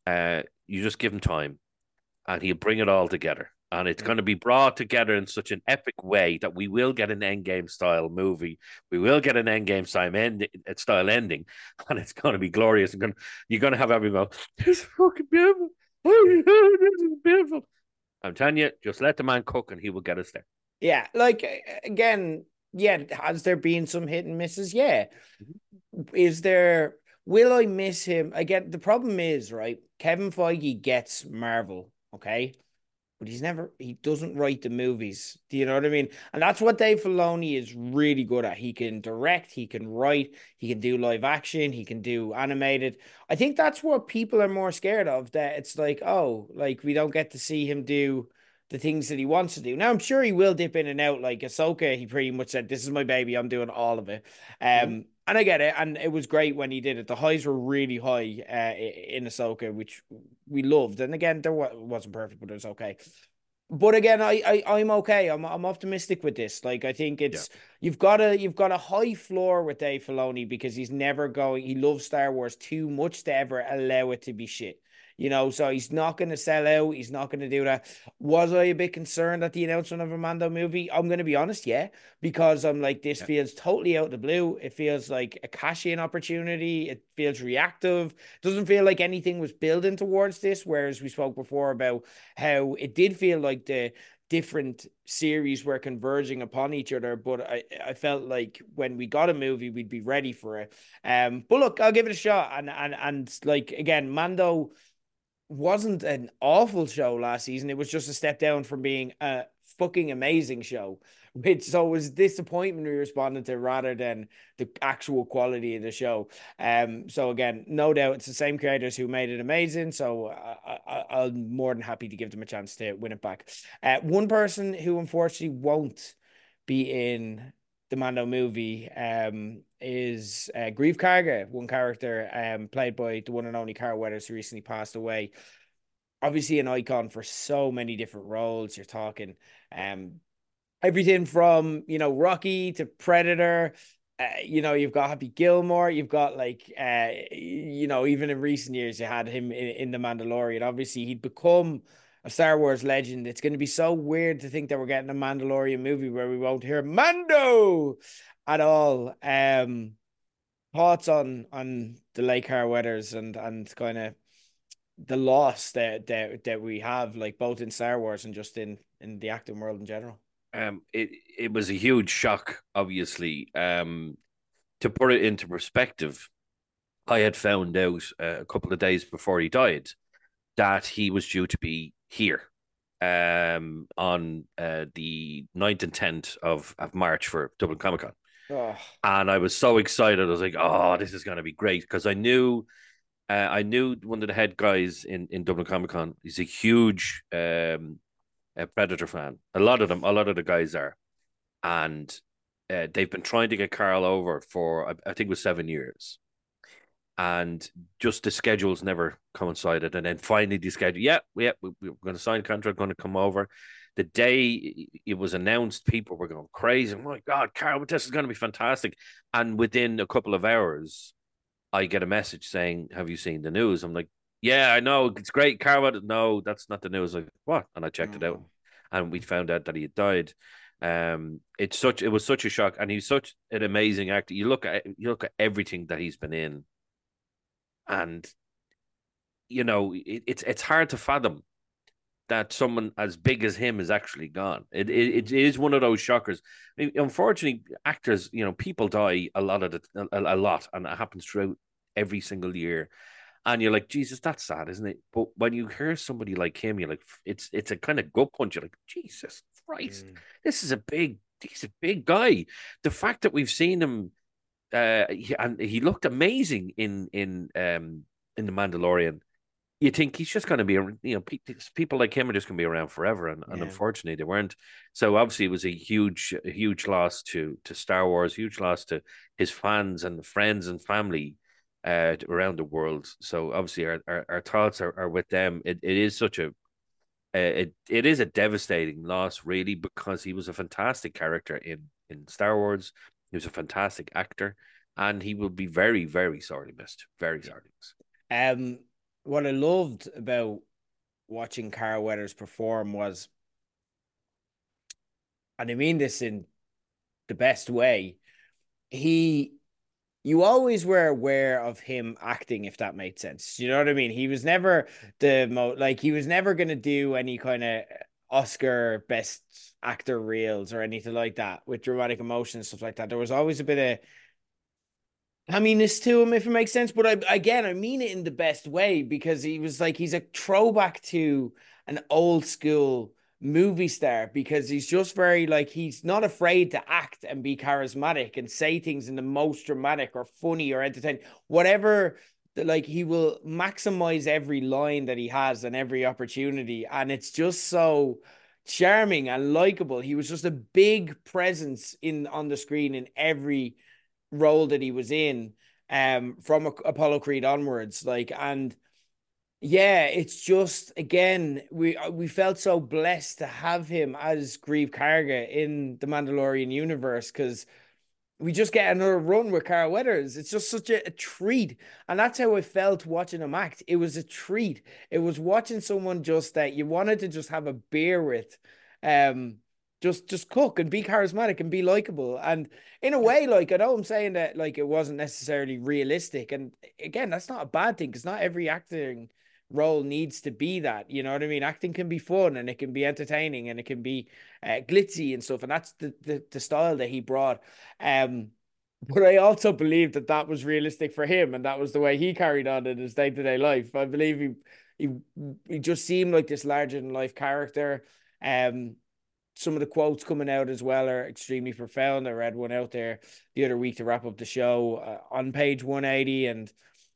Uh, you just give him time, and he'll bring it all together. And it's going to be brought together in such an epic way that we will get an endgame style movie. We will get an endgame style, end, style ending, [laughs] and it's going to be glorious. And you're going to have everyone go, "It's fucking beautiful! Oh, this is beautiful!" I'm telling you, just let the man cook, and he will get us there. Yeah, like again, yeah. Has there been some hit and misses? Yeah. Mm-hmm. Is there? Will I miss him again? The problem is right Kevin Feige gets Marvel, okay? But he's never he doesn't write the movies. Do you know what I mean? And that's what Dave Filoni is really good at. He can direct, he can write, he can do live action, he can do animated. I think that's what people are more scared of. That it's like, oh, like we don't get to see him do the things that he wants to do. Now I'm sure he will dip in and out. Like Ahsoka, he pretty much said, "This is my baby. I'm doing all of it." Um, mm and I get it, and it was great when he did it. The highs were really high uh, in Ahsoka, which we loved. And again, there was, wasn't perfect, but it was okay. But again, I, I I'm okay. I'm I'm optimistic with this. Like I think it's yeah. you've got a you've got a high floor with Dave Filoni because he's never going. He loves Star Wars too much to ever allow it to be shit. You know, so he's not going to sell out. He's not going to do that. Was I a bit concerned at the announcement of a Mando movie? I'm going to be honest, yeah, because I'm like, this yeah. feels totally out of the blue. It feels like a cash in opportunity. It feels reactive. Doesn't feel like anything was building towards this. Whereas we spoke before about how it did feel like the different series were converging upon each other. But I, I felt like when we got a movie, we'd be ready for it. Um, but look, I'll give it a shot. And and and like again, Mando wasn't an awful show last season. It was just a step down from being a fucking amazing show [laughs] which so was disappointment we responded to rather than the actual quality of the show. Um, so again, no doubt it's the same creators who made it amazing. So I, I, am more than happy to give them a chance to win it back. Uh, one person who unfortunately won't be in the Mando movie um, is uh, Karga, one character um, played by the one and only Carl Weathers, who recently passed away. Obviously, an icon for so many different roles. You're talking um, everything from you know Rocky to Predator. Uh, you know, you've got Happy Gilmore, you've got like, uh, you know, even in recent years, you had him in, in The Mandalorian. Obviously, he'd become a Star Wars legend. It's going to be so weird to think that we're getting a Mandalorian movie where we won't hear Mando at all. Um, thoughts on on the Lake Weathers and and kind of the loss that that that we have, like both in Star Wars and just in in the acting world in general um, it it was a huge shock. Obviously, um, to put it into perspective, I had found out uh, a couple of days before he died that he was due to be here um, on uh, the 9th and 10th of, of March for Dublin Comic Con. Oh. And I was so excited. I was like, oh, this is going to be great because I knew. Uh, I knew one of the head guys in, in Dublin Comic Con. He's a huge um, a Predator fan. A lot of them, a lot of the guys are, and uh, they've been trying to get Carl over for I, I think it was seven years, and just the schedules never coincided. And then finally, the schedule, yeah, yeah, we, we're going to sign contract, going to come over. The day it was announced, people were going crazy. Oh my God, Carl, this is going to be fantastic. And within a couple of hours, I get a message saying, "Have you seen the news?" I'm like, yeah, I know. It's great. Carl, no, that's not the news. Like, what? And I checked it out mm. and we found out that he had died. Um, it's such it was such a shock, and he's such an amazing actor. You look at you look at everything that he's been in, and you know it, it's it's hard to fathom that someone as big as him is actually gone. It it, it is one of those shockers. I mean, unfortunately, actors, you know, people die a lot of the a, a lot, and it happens throughout every single year and you're like, Jesus, that's sad, isn't it? But when you hear somebody like him, you're like, it's it's a kind of gut punch. You're like, Jesus Christ, mm. this is a big, he's a big guy. The fact that we've seen him, uh, he, and he looked amazing in in um in the Mandalorian. You think he's just going to be, you know, people like him are just going to be around forever, and, yeah. and unfortunately they weren't. So obviously it was a huge, a huge loss to to Star Wars, huge loss to his fans and friends and family uh, around the world. So obviously, our, our, our thoughts are, are with them. It, it is such a uh, it it is a devastating loss, really, because he was a fantastic character in in Star Wars. He was a fantastic actor, and he will be very very sorely missed. Very sorely missed. Um, what I loved about watching Carl Weathers perform was, and I mean this in the best way, he you always were aware of him acting, if that made sense. You know what I mean? He was never the mo like he was never gonna do any kind of Oscar best actor reels or anything like that with dramatic emotion stuff like that. There was always a bit of hamminess to him, if it makes sense. But I again, I mean it in the best way because he was like he's a throwback to an old school movie star because he's just very like he's not afraid to act and be charismatic and say things in the most dramatic or funny or entertaining whatever like he will maximize every line that he has and every opportunity and it's just so charming and likable. He was just a big presence in on the screen in every role that he was in um from Apollo Creed onwards like and yeah, it's just again we uh, we felt so blessed to have him as Greef Karga in the Mandalorian universe because we just get another run with Carl Weathers. It's just such a, a, treat. And that's how I felt watching him act. It was a treat. It was watching someone just that you wanted to just have a beer with. Um, just just cook and be charismatic and be likable. And in a way, like I know I'm saying that like it wasn't necessarily realistic. And again, that's not a bad thing because not every acting role needs to be that. You know what I mean? Acting can be fun and it can be entertaining and it can be uh, glitzy and stuff. And that's the, the, the style that he brought. Um, [laughs] but I also believe that that was realistic for him and that was the way he carried on in his day to day life. I believe he, he, he just seemed like this larger than life character. Um, some of the quotes coming out as well are extremely profound. I read one out there the other week to wrap up the show uh, on page 180 and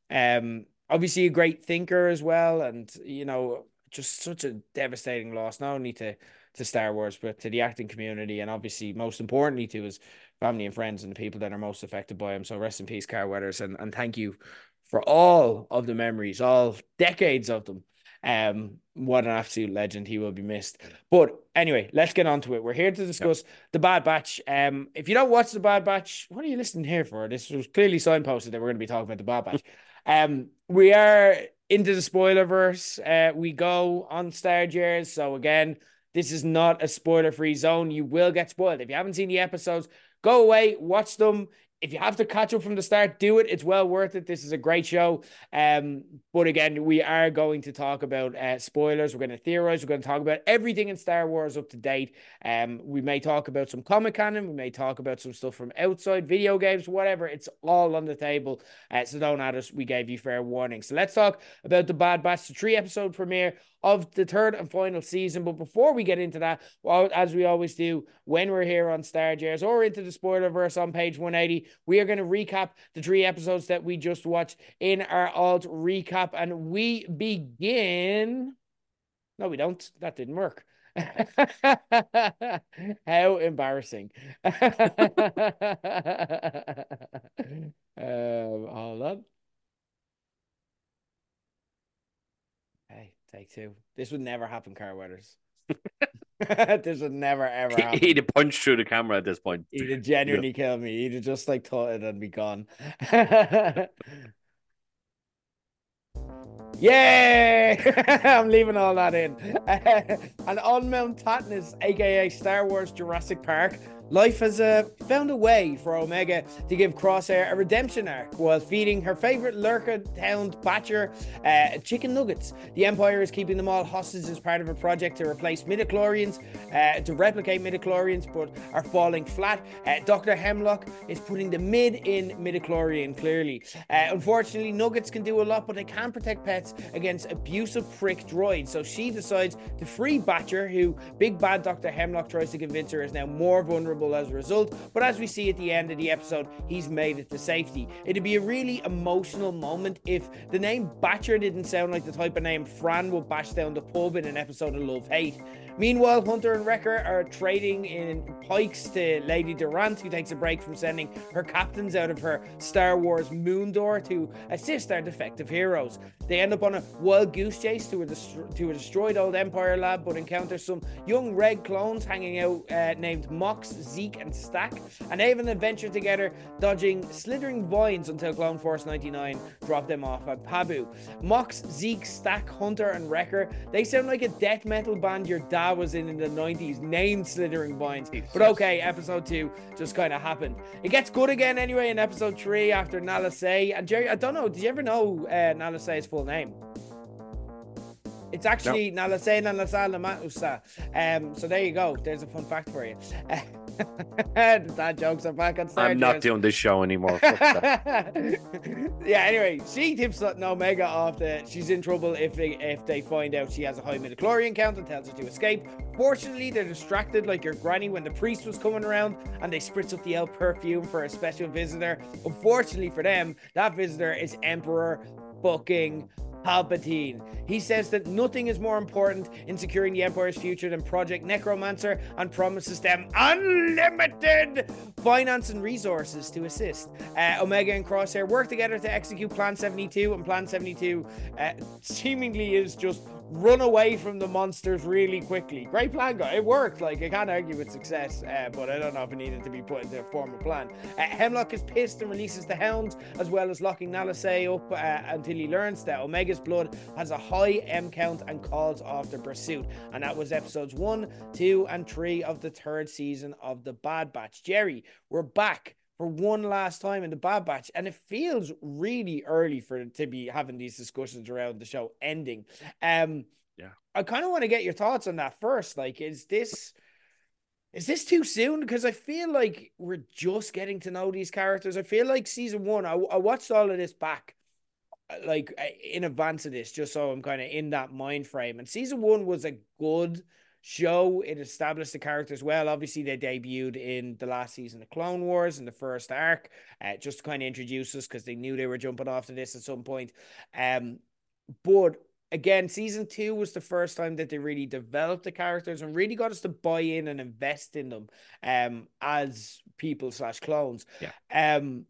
um obviously a great thinker as well, and you know, just such a devastating loss, not only to to Star Wars, but to the acting community, and obviously most importantly to his family and friends and the people that are most affected by him. So rest in peace, Carl Weathers, and and thank you for all of the memories, all decades of them. Um, what an absolute legend. He will be missed. But anyway, let's get on to it. We're here to discuss yep. the Bad Batch. Um, if you don't watch the Bad Batch, what are you listening here for? This was clearly signposted that we're going to be talking about the Bad Batch. [laughs] Um, we are into the spoiler verse. Uh, we go on Star Gers. So again, this is not a spoiler free zone. You will get spoiled if you haven't seen the episodes. Go away, watch them if you have to catch up from the start, do it. It's well worth it. This is a great show. Um, but again, we are going to talk about uh, spoilers. We're going to theorize. We're going to talk about everything in Star Wars up to date. Um, we may talk about some comic canon. We may talk about some stuff from outside video games, whatever. It's all on the table. Uh, so don't add us. We gave you fair warning. So let's talk about the Bad Batch, the three episode premiere of the third and final season. But before we get into that, well, as we always do when we're here on Star Gers or into the spoiler verse on page 180, we are going to recap the three episodes that we just watched in our alt recap. And we begin. No, we don't. That didn't work. [laughs] How embarrassing. [laughs] um, hold on. Take two. This would never happen, Carl Weathers. [laughs] [laughs] this would never ever happen. He'd have punched through the camera at this point. He'd have genuinely yeah. killed me. He'd have just like thought it and be gone. [laughs] Yay! I'm leaving all that in. and on Mount aka Star Wars Jurassic Park, Life has uh, found a way for Omega to give Crosshair a redemption arc while feeding her favorite lurca hound Batcher uh, chicken nuggets. The Empire is keeping them all hostage as part of a project to replace midichlorians, uh, to replicate midichlorians, but are falling flat. Uh, Dr. Hemlock is putting the mid in midichlorian clearly. Uh, unfortunately, nuggets can do a lot, but they can't protect pets against abusive prick droids. So she decides to free Batcher, who Big Bad Dr. Hemlock tries to convince her is now more vulnerable vulnerable as a result. But as we see at the end of the episode, he's made it to safety. It'd be a really emotional moment if the name Batcher didn't sound like the type of name Fran would bash down the pub in an episode of Love Hate. Meanwhile, Hunter and Wrecker are trading in pikes to Lady Durant, who takes a break from sending her captains out of her Star Wars moon door to assist our defective heroes. They end up on a wild goose chase to a, dest- to a destroyed old Empire lab, but encounter some young red clones hanging out uh, named Mox, Zeke, and Stack, and they have an adventure together, dodging slithering vines until Clone Force 99 drop them off at Pabu. Mox, Zeke, Stack, Hunter, and Wrecker, they sound like a death metal band your dad was in in the 90s, named Slithering Vines. But okay, episode two just kind of happened. It gets good again anyway in episode three after Nala Se. And Gerry, I don't know, did you ever know uh, Nala Se's full name? It's actually no. Nalasena Nasala Matusa. Um, so there you go. There's a fun fact for you. [laughs] that jokes are back on Star I'm not doing this show anymore. [laughs] [laughs] yeah, anyway, she tips Omega off that she's in trouble if they if they find out she has a high midichlorian count and tells her to escape. Fortunately, they're distracted like your granny when the priest was coming around and they spritz up the elf perfume for a special visitor. Unfortunately for them, that visitor is Emperor fucking Palpatine. He says that nothing is more important in securing the Empire's future than Project Necromancer and promises them unlimited finance and resources to assist. Uh, Omega and Crosshair work together to execute Plan 72, and Plan 72 uh, seemingly is just run away from the monsters really quickly. Great plan, guy. It worked. Like I can't argue with success, uh, but I don't know if it needed to be put into a formal plan. Uh, Hemlock is pissed and releases the hounds, as well as locking Nala Se up uh, until he learns that Omega's blood has a high M count and calls off the pursuit. And that was episodes one, two, and three of the third season of the Bad Batch. Gerry, we're back for one last time in the Bad Batch, and it feels really early for to be having these discussions around the show ending. Um, yeah, I kind of want to get your thoughts on that first. Like, is this is this too soon? Because I feel like we're just getting to know these characters. I feel like season one. I, I watched all of this back, uh, like uh, in advance of this, just so I'm kind of in that mind frame. And season one was a good show. It established the characters well. Obviously, they debuted in the last season of Clone Wars in the first arc, uh, just to kind of introduce us because they knew they were jumping off to this at some point. Um, but again, season two was the first time that they really developed the characters and really got us to buy in and invest in them um, as people slash clones. Yeah. Um,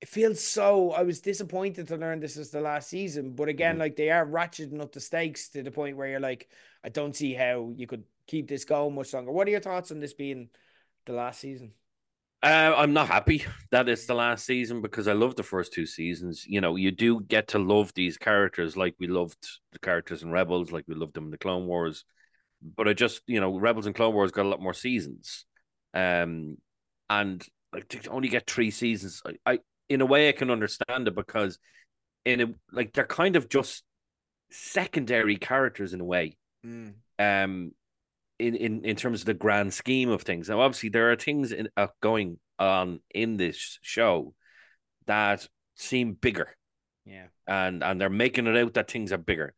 it feels so. I was disappointed to learn this is the last season, but again, mm-hmm. like they are ratcheting up the stakes to the point where you're like, I don't see how you could keep this going much longer. What are your thoughts on this being the last season? Uh, I'm not happy that it's the last season because I love the first two seasons. You know, you do get to love these characters like we loved the characters in Rebels, like we loved them in the Clone Wars. But I just, you know, Rebels and Clone Wars got a lot more seasons. Um, and like to only get three seasons, I, I in a way I can understand it because in a like they're kind of just secondary characters in a way. Mm. Um, in, in, in terms of the grand scheme of things. Now, obviously, there are things in, uh, going on in this show that seem bigger. Yeah. And and they're making it out that things are bigger.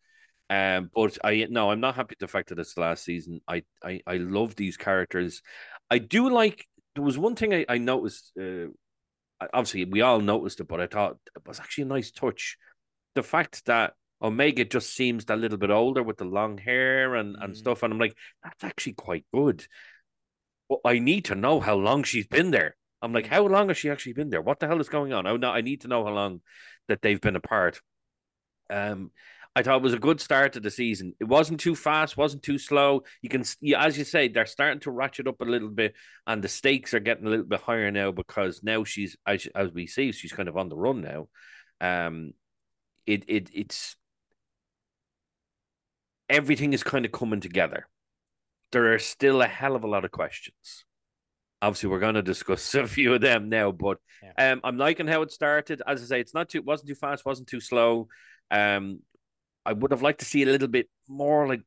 Um, but I no, I'm not happy with the fact that it's the last season. I I, I love these characters. I do like there was one thing I, I noticed uh, obviously we all noticed it, but I thought it was actually a nice touch. The fact that Omega just seems a little bit older with the long hair and, and mm. stuff. And I'm like, that's actually quite good. But I need to know how long she's been there. I'm like, mm. how long has she actually been there? What the hell is going on? I, I need to know how long that they've been apart. Um, I thought it was a good start to the season. It wasn't too fast, wasn't too slow. You can, as you say, they're starting to ratchet up a little bit, and the stakes are getting a little bit higher now because now she's, as, as we see, she's kind of on the run now. Um, it it it's everything is kind of coming together. There are still a hell of a lot of questions. Obviously, we're going to discuss [laughs] a few of them now, but yeah. um, I'm liking how it started. As I say, it's not too, wasn't too fast, wasn't too slow. Um, I would have liked to see a little bit more, like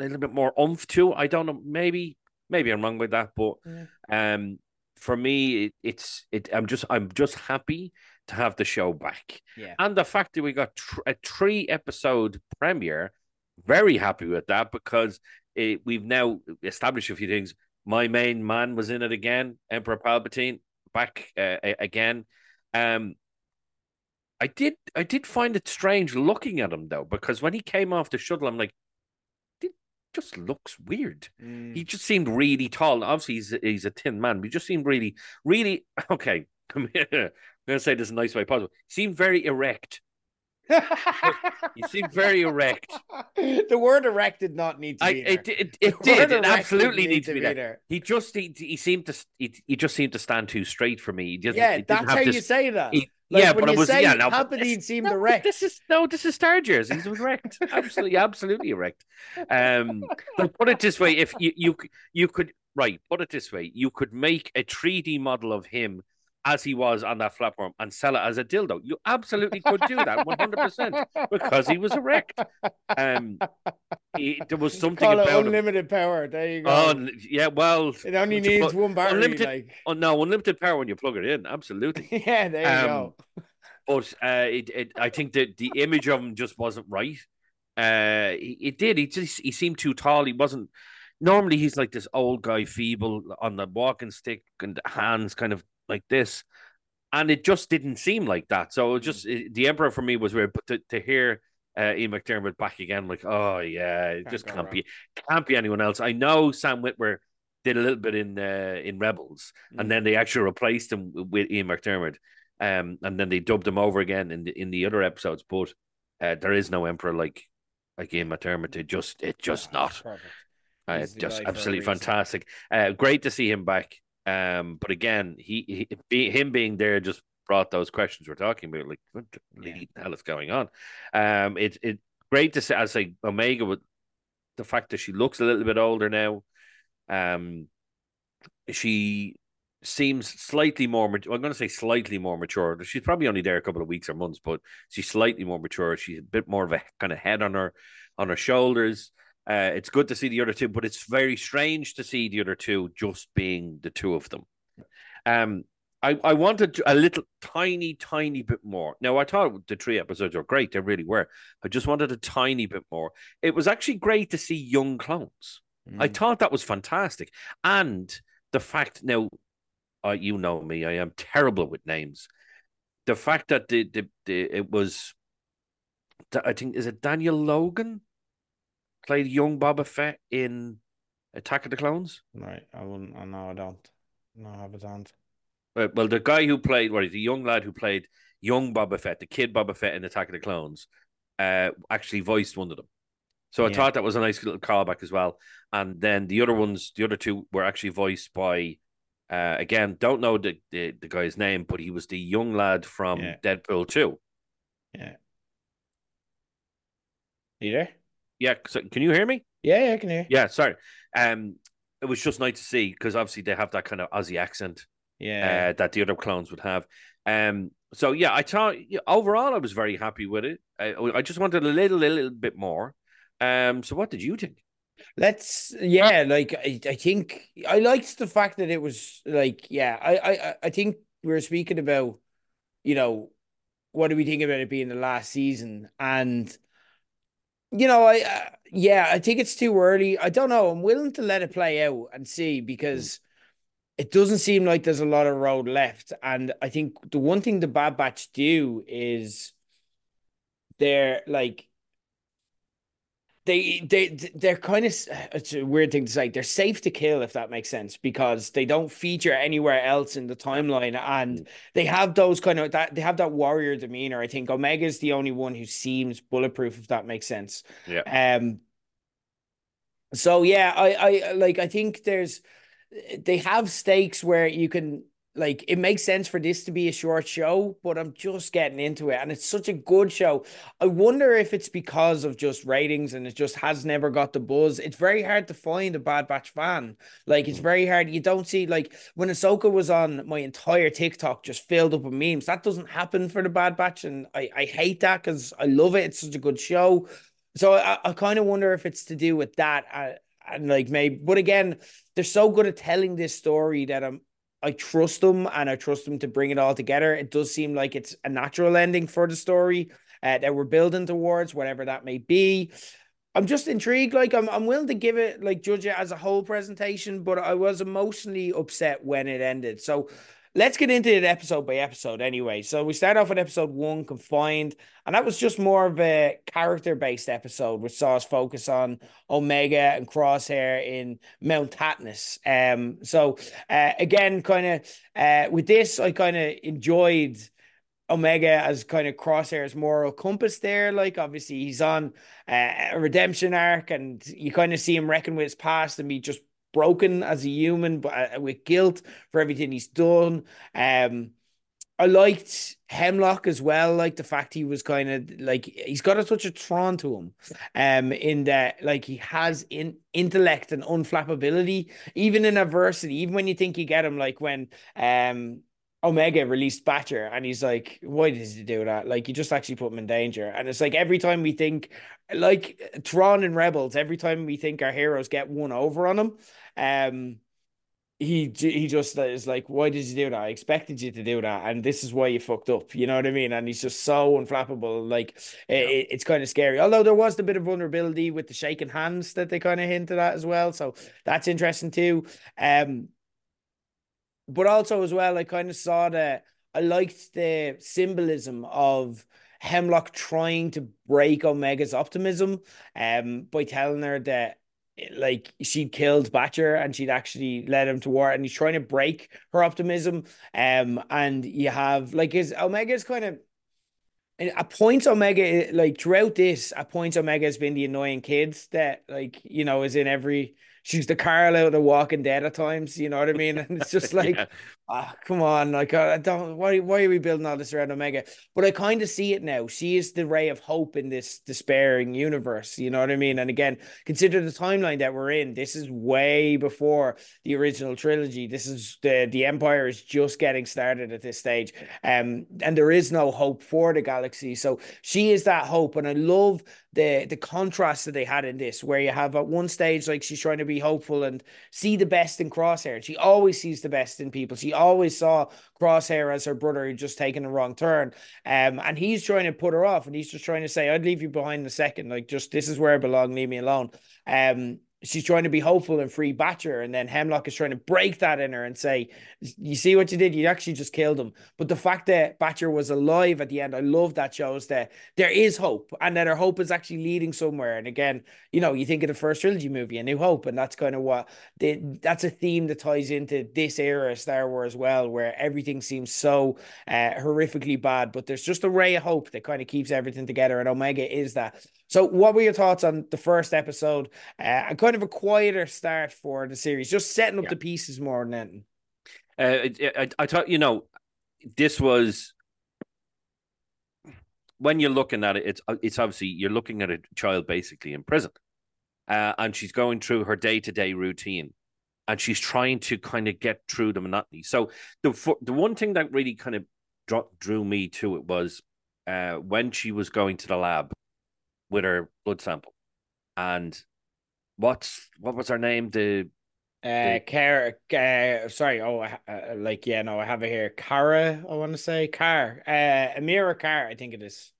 a little bit more oomph to. I don't know, maybe, maybe I'm wrong with that, but yeah. um, for me, it, it's it. I'm just, I'm just happy to have the show back. Yeah, and the fact that we got tr- a three episode premiere very happy with that because it, we've now established a few things. My main man was in it again, Emperor Palpatine back uh, again. Um, I did I did find it strange looking at him though because when he came off the shuttle, I'm like, it just looks weird. Mm. He just seemed really tall. Obviously, he's he's a thin man, but he just seemed really, really [laughs] okay. [laughs] I'm gonna say this in a nice way possible. He seemed very erect [laughs] you seem very erect. The word erect did not need to I, be there. It, it, it did. It absolutely needs to be, there. there. He just he, he seemed to he, he, just seemed to stand too straight for me. yeah, that's how this, you say that. He, like yeah, but you was, yeah, no, Palpatine seemed no, erect. This is no, this is Star Jersey. He's erect, absolutely, absolutely erect. Um, but put it this way: if you you you could right, put it this way, you could make a 3D model of him as he was on that platform and sell it as a dildo. You absolutely could do that 100% because he was erect. Um, he, there was [laughs] something Call about unlimited him. power. There you go. Oh, yeah, well, it only needs one battery. Unlimited, like. oh, no, unlimited power when you plug it in. Absolutely. [laughs] yeah, there you um, go. But uh, it, it, I think that the image of him just wasn't right. Uh, it, it did. He just he seemed too tall. He wasn't normally he's like this old guy, feeble on the walking stick and hands kind of like this, and it just didn't seem like that. So just it, the Emperor for me was weird, but to, to hear uh, Ian McDiarmid back again, like oh yeah, it can't just can't wrong. be can't be anyone else. I know Sam Witwer did a little bit in uh, in Rebels, mm. and then they actually replaced him with Ian McDiarmid, um, and then they dubbed him over again in the in the other episodes. But uh, there is no Emperor like like Ian McDiarmid. It just, it just Oh, not. Uh, just guy for a absolutely fantastic. Uh, great to see him back. Um, but again, he, he be, him being there just brought those questions we're talking about. Like, what the Yeah. bleeding hell is going on? Um, it it great to see. I say Omega with the fact that she looks a little bit older now. Um, she seems slightly more. I'm going to say slightly more mature. She's probably only there a couple of weeks or months, but she's slightly more mature. She's a bit more of a kind of head on her on her shoulders. Uh, it's good to see the other two, but it's very strange to see the other two just being the two of them. Um, I, I wanted a little tiny, tiny bit more. Now, I thought the three episodes were great. They really were. I just wanted a tiny bit more. It was actually great to see young clones. I Mm. thought that was fantastic. And the fact now, uh, you know me, I am terrible with names. The fact that the, the, the it was, I think, is it Daniel Logan played young Boba Fett in Attack of the Clones? Right. I wouldn't. I know I don't. No, I have it on. Uh, well, the guy who played, what, the young lad who played young Boba Fett, the kid Boba Fett in Attack of the Clones, uh, actually voiced one of them. So I thought that was a nice little callback as well. And then the other ones, the other two were actually voiced by, uh, again, don't know the, the, the guy's name, but he was the young lad from Yeah. Deadpool 2. Yeah. You there? Yeah, so can you hear me? Yeah, yeah, I can hear. Yeah, sorry. Um, it was just nice to see because obviously they have that kind of Aussie accent. Yeah. uh, that the other clones would have. Um, so yeah, I thought yeah, overall I was very happy with it. I, I just wanted a little, a little bit more. Um, so what did you think? Let's yeah, like I, I think I liked the fact that it was like yeah, I I I think we were speaking about, you know, what do we think about it being the last season and you know, I uh, yeah, I think it's too early. I don't know. I'm willing to let it play out and see because it doesn't seem like there's a lot of road left. And I think the one thing the Bad Batch do is they're like they they they're kind of it's a weird thing to say. They're safe to kill if that makes sense because they don't feature anywhere else in the timeline and they have those kind of that they have that warrior demeanor. I think Omega is the only one who seems bulletproof if that makes sense. Yeah. Um. So yeah, I I like I think there's they have stakes where you can like it makes sense for this to be a short show, but I'm just getting into it and it's such a good show. I wonder if it's because of just ratings and it just has never got the buzz. It's very hard to find a Bad Batch fan. Like it's very hard. You don't see like when Ahsoka was on, my entire TikTok just filled up with memes. That doesn't happen for the Bad Batch, and I I hate that because I love it. It's such a good show. So I, I kind of wonder if it's to do with that. Uh, and like maybe, but again, they're so good at telling this story that I'm I trust them and I trust them to bring it all together. It does seem like it's a natural ending for the story uh, that we're building towards, whatever that may be. I'm just intrigued. Like I'm, I'm willing to give it like judge it as a whole presentation, but I was emotionally upset when it ended. So let's get into it episode by episode anyway. So we start off with episode one, confined, and that was just more of a character based episode, which saw us focus on Omega and Crosshair in Mount Tantiss. Um, so uh, again, kind of uh, with this, I kind of enjoyed. Omega as kind of Crosshair's moral compass there. Like, obviously, he's on uh, a redemption arc, and you kind of see him reckon with his past and be just broken as a human, but uh, with guilt for everything he's done. Um, I liked Hemlock as well, like the fact he was kind of like he's got a touch of Thrawn to him, um, in that like he has in intellect and unflappability, even in adversity, even when you think you get him, like when um Omega released Batcher and he's like, why did he do that? Like, you just actually put him in danger. And it's like every time we think, like Thrawn and Rebels, every time we think our heroes get one over on him, um, he he just is like, why did you do that? I expected you to do that, and this is why you fucked up. You know what I mean? And he's just so unflappable. Like Yeah. it, it's kind of scary. Although there was the bit of vulnerability with the shaking hands that they kind of hinted at as well, so that's interesting too. Um, but also as well, I kind of saw that I liked the symbolism of Hemlock trying to break Omega's optimism, um, by telling her that like she'd killed Batcher and she'd actually led him to war, and he's trying to break her optimism. Um, and you have like his Omega's kind of a point Omega like throughout this, a point Omega has been the annoying kids that like you know is in every she's the Carl out of Walking Dead at times. You know what I mean? [laughs] And it's just [laughs] like, yeah. Oh, come on, like I don't. Why why are we building all this around Omega? But I kind of see it now. She is the ray of hope in this despairing universe. You know what I mean? And again, consider the timeline that we're in. This is way before the original trilogy. This is the the Empire is just getting started at this stage, um, and there is no hope for the galaxy. So she is that hope, and I love the the contrast that they had in this, where you have at one stage like she's trying to be hopeful and see the best in Crosshair. She always sees the best in people. She always saw Crosshair as her brother who just taken a wrong turn, um, and he's trying to put her off, and he's just trying to say, "I'd leave you behind in a second. Like just this is where I belong. Leave me alone." Um, she's trying to be hopeful and free Batcher, and then Hemlock is trying to break that in her and say, "You see what you did? You actually just killed him." But the fact that Batcher was alive at the end, I love that shows that there is hope, and that her hope is actually leading somewhere. And again, you know, you think of the first trilogy movie, A New Hope, and that's kind of what that's a theme that ties into this era of Star Wars as well, where everything seems so uh, horrifically bad, but there's just a ray of hope that kind of keeps everything together, and Omega is that. So, what were your thoughts on the first episode? Uh, a kind of a quieter start for the series, just setting up yeah. the pieces more than anything. Uh, I, I thought, you know, this was when you're looking at it, it's it's obviously you're looking at a child basically in prison, uh, and she's going through her day to day routine, and she's trying to kind of get through the monotony. So the for, the one thing that really kind of drew, drew me to it was uh, when she was going to the lab with her blood sample. And what's what was her name? The uh, Cara, uh, sorry, oh, uh, like yeah, no, I have it here. Cara, I want to say Car, uh, Emerie Karr, I think it is.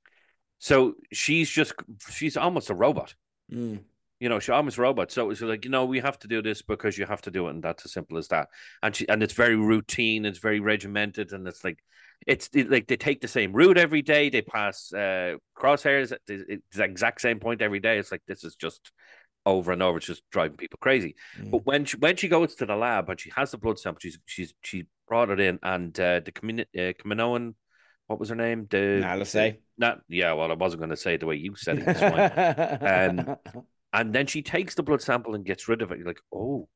So she's just she's almost a robot. Mm. You know, she's almost a robot. So it's like you know we have to do this because you have to do it, and that's as simple as that. And she and it's very routine, it's very regimented, and it's like it's it, like they take the same route every day. They pass uh, crosshairs at the, the, exact same point every day. It's like this is just over and over. It's just driving people crazy. Mm. But when she when she goes to the lab and she has the blood sample, she's she's she brought it in, and uh, the uh, Kaminoan, what was her name? The Alice. Not yeah. Well, I wasn't going to say it the way you said it. [laughs] um, and then she takes the blood sample and gets rid of it. You're like, oh,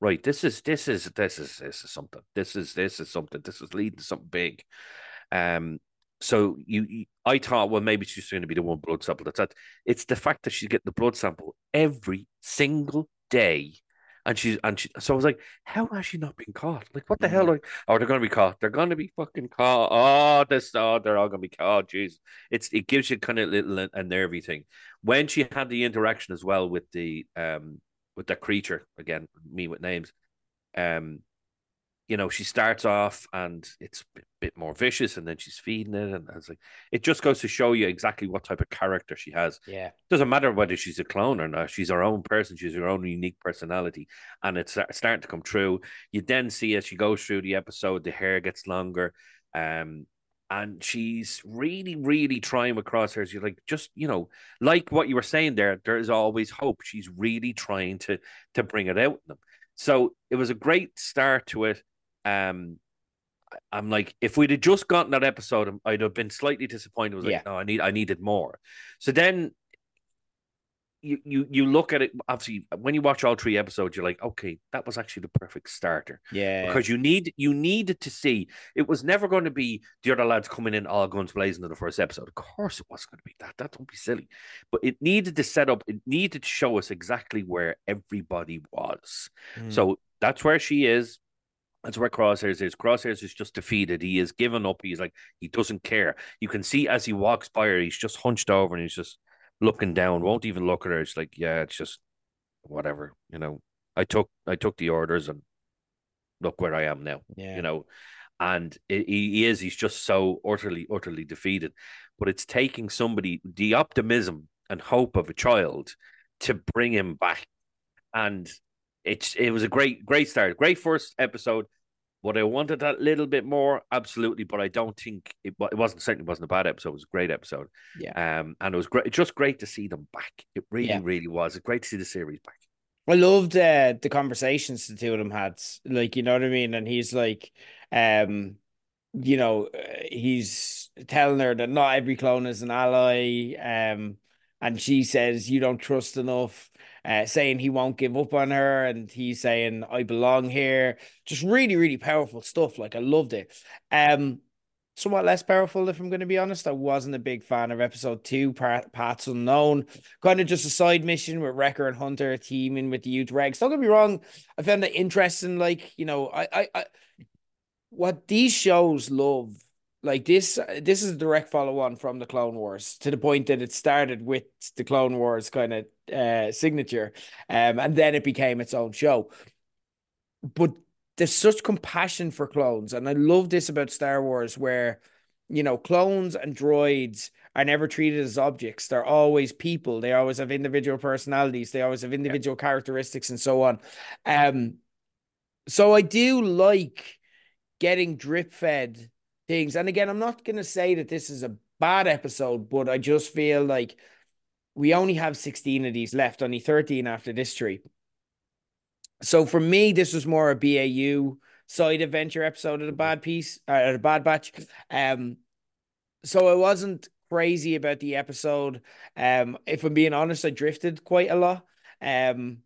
right, this is this is this is this is something. This is this is something. This is leading to something big. Um, so you, you I thought, well, maybe she's going to be the one blood sample. That's that. It's the fact that she's getting the blood sample every single day. And she's and she, so I was like, how has she not been caught? Like, what the hell? Like, oh, they're gonna be caught. They're gonna be fucking caught. Oh, this, oh, they're all gonna be caught. Jeez, it's it gives you kind of little a nervy thing. When she had the interaction as well with the um with that creature again, me with names. Um, you know, she starts off and it's a bit more vicious, and then she's feeding it, and it's like it just goes to show you exactly what type of character she has. Yeah, doesn't matter whether she's a clone or not; she's her own person. She's her own unique personality, and it's starting to come true. You then see as she goes through the episode, the hair gets longer. Um, and she's really, really trying with crosshairs. You're like, just you know, like what you were saying there. There is always hope. She's really trying to to bring it out in them. So it was a great start to it. Um, I'm like, if we'd have just gotten that episode, I'd have been slightly disappointed. I was like, no, I need, I needed more. So then you you you look at it obviously when you watch all three episodes you're like okay that was actually the perfect starter yeah because you need you needed to see it was never going to be the other lads coming in all guns blazing in the first episode of course it wasn't going to be that that don't be silly but it needed to set up it needed to show us exactly where everybody was mm. so that's where she is that's where Crosshairs is. Crosshairs is just defeated. He is given up. He's like, he doesn't care. You can see as he walks by her, he's just hunched over and he's just looking down, won't even look at her. It's like, yeah, it's just whatever, you know. I took I took the orders and look where I am now. Yeah. You know, and it, he is he's just so utterly utterly defeated. But it's taking somebody the optimism and hope of a child to bring him back, and it's it was a great great start, great first episode. Would I wanted that little bit more? Absolutely, but I don't think it, it wasn't certainly wasn't a bad episode. It was a great episode. Yeah. Um, and it was great. It's just great to see them back. It really, yeah. really was. It's great to see the series back. I loved uh, the conversations the two of them had. Like, you know what I mean? And he's like, um, you know, uh, he's telling her that not every clone is an ally. Um, and she says, You don't trust enough, uh, saying he won't give up on her. And he's saying, I belong here. Just really, really powerful stuff. Like, I loved it. Um, somewhat less powerful, if I'm going to be honest. I wasn't a big fan of episode two, Paths Unknown. Kind of just a side mission with Wrecker and Hunter teaming with the youth regs. Don't get me wrong, I found it interesting. Like, you know, I, I, I what these shows love like this this is a direct follow on from the clone wars to the point that it started with the clone wars kind of uh signature um and then it became its own show. But there's such compassion for clones and i love this about star wars where you know clones and droids are never treated as objects. They're always people. They always have individual personalities. They always have individual yeah. characteristics and so on. Um so i do like getting drip fed things. And again, I'm not going to say that this is a bad episode, but I just feel like we only have 16 of these left, only 13 after this tree. So for me, this was more a BAU side adventure episode of the bad piece, or the bad batch. Um, so I wasn't crazy about the episode. Um, if I'm being honest, I drifted quite a lot. Um,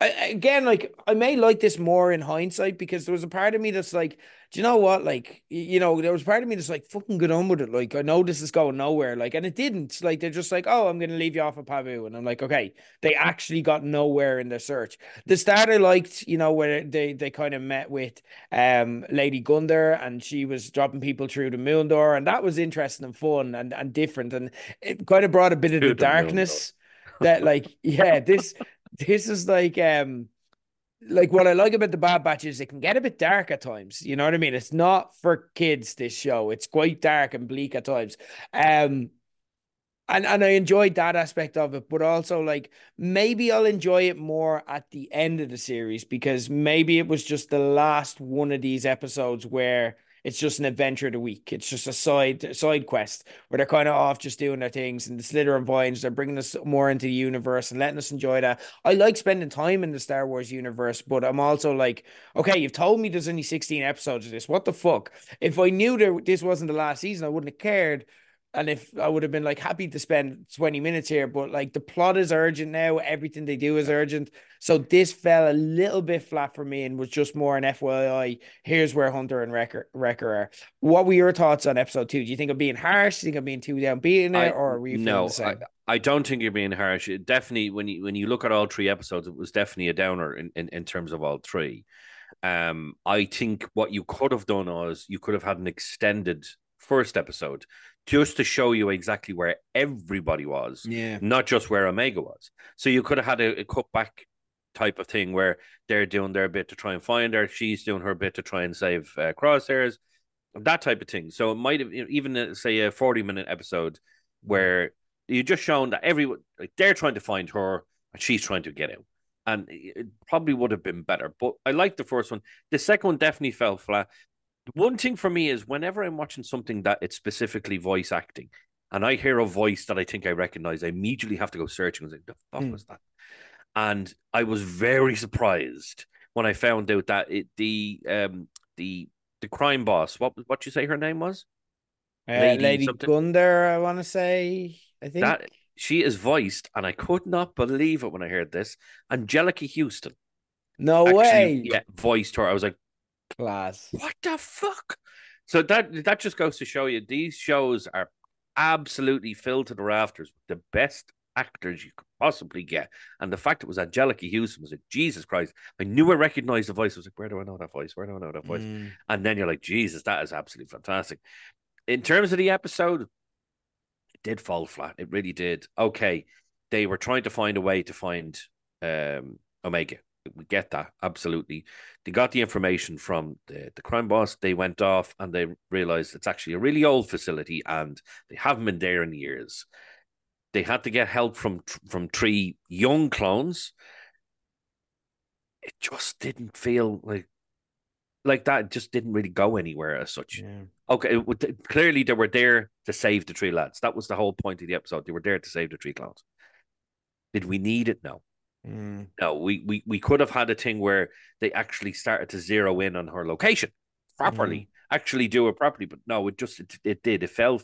I, again, like I may like this more in hindsight because there was a part of me that's like, do you know what? Like, you know, there was part of me that's like, fucking get on with it. Like, I know this is going nowhere. Like, and it didn't. Like, they're just like, oh, I'm going to leave you off of Pabu. And I'm like, okay, they actually got nowhere in their search. The start I liked, you know, where they, they kind of met with um Lady Gundir and she was dropping people through the moon door. And that was interesting and fun and, and different. And it kind of brought a bit of the, the darkness that, like, yeah, this, this is like, um, like what I like about the Bad Batch is it can get a bit dark at times. You know what I mean? It's not for kids. This show, it's quite dark and bleak at times. Um, and and I enjoyed that aspect of it, but also like maybe I'll enjoy it more at the end of the series because maybe it was just the last one of these episodes where it's just an adventure of the week. It's just a side side quest where they're kind of off just doing their things. And the Slither and Vines, they're bringing us more into the universe and letting us enjoy that. I like spending time in the Star Wars universe, but I'm also like, okay, you've told me there's only 16 episodes of this. What the fuck? If I knew that this wasn't the last season, I wouldn't have cared and if I would have been like happy to spend 20 minutes here, but like the plot is urgent now, everything they do is urgent. So this fell a little bit flat for me and was just more an FYI. Here's where Hunter and Wrecker, Wrecker are. What were your thoughts on episode two? Do you think I'm being harsh? Do you think I'm being too down beating it, or were you no? I, I, don't think you're being harsh. It definitely, when you when you look at all three episodes, it was definitely a downer in, in, in terms of all three. Um, I think what you could have done was you could have had an extended first episode just to show you exactly where everybody was, yeah, not just where Omega was. So you could have had a, a cut back type of thing where they're doing their bit to try and find her, she's doing her bit to try and save uh, Crosshairs, that type of thing. So it might have even uh, say a forty minute episode where you just shown that everyone like they're trying to find her and she's trying to get out. And it probably would have been better. But I like the first one. The second one definitely fell flat one thing for me is whenever I'm watching something that it's specifically voice acting, and I hear a voice that I think I recognize, I immediately have to go searching and say, "The fuck mm. was that?" And I was very surprised when I found out that it the um the the crime boss, what what you say her name was? Uh, Lady, Lady Gundir, I want to say. I think that she is voiced, and I could not believe it when I heard this. Anjelica Huston. No actually, way. Yeah, voiced her. I was like, Class. What the fuck? So that that just goes to show you these shows are absolutely filled to the rafters with the best actors you could possibly get. And the fact it was Anjelica Huston was like, Jesus Christ, I knew I recognized the voice. I was like, where do I know that voice? Where do I know that voice? Mm. And then you're like, Jesus, that is absolutely fantastic. In terms of the episode, it did fall flat. It really did. Okay. They were trying to find a way to find um, Omega we get that absolutely. They got the information from the, the crime boss. They went off and they realized it's actually a really old facility and they haven't been there in years. They had to get help from from three young clones. It just didn't feel like like that. It just didn't really go anywhere as such. Yeah. Okay, clearly they were there to save the three lads. That was the whole point of the episode. They were there to save the three clones. Did we need it? No. Mm. No, we, we we could have had a thing where they actually started to zero in on her location properly, mm. actually do it properly. But no, it just it, it did. It fell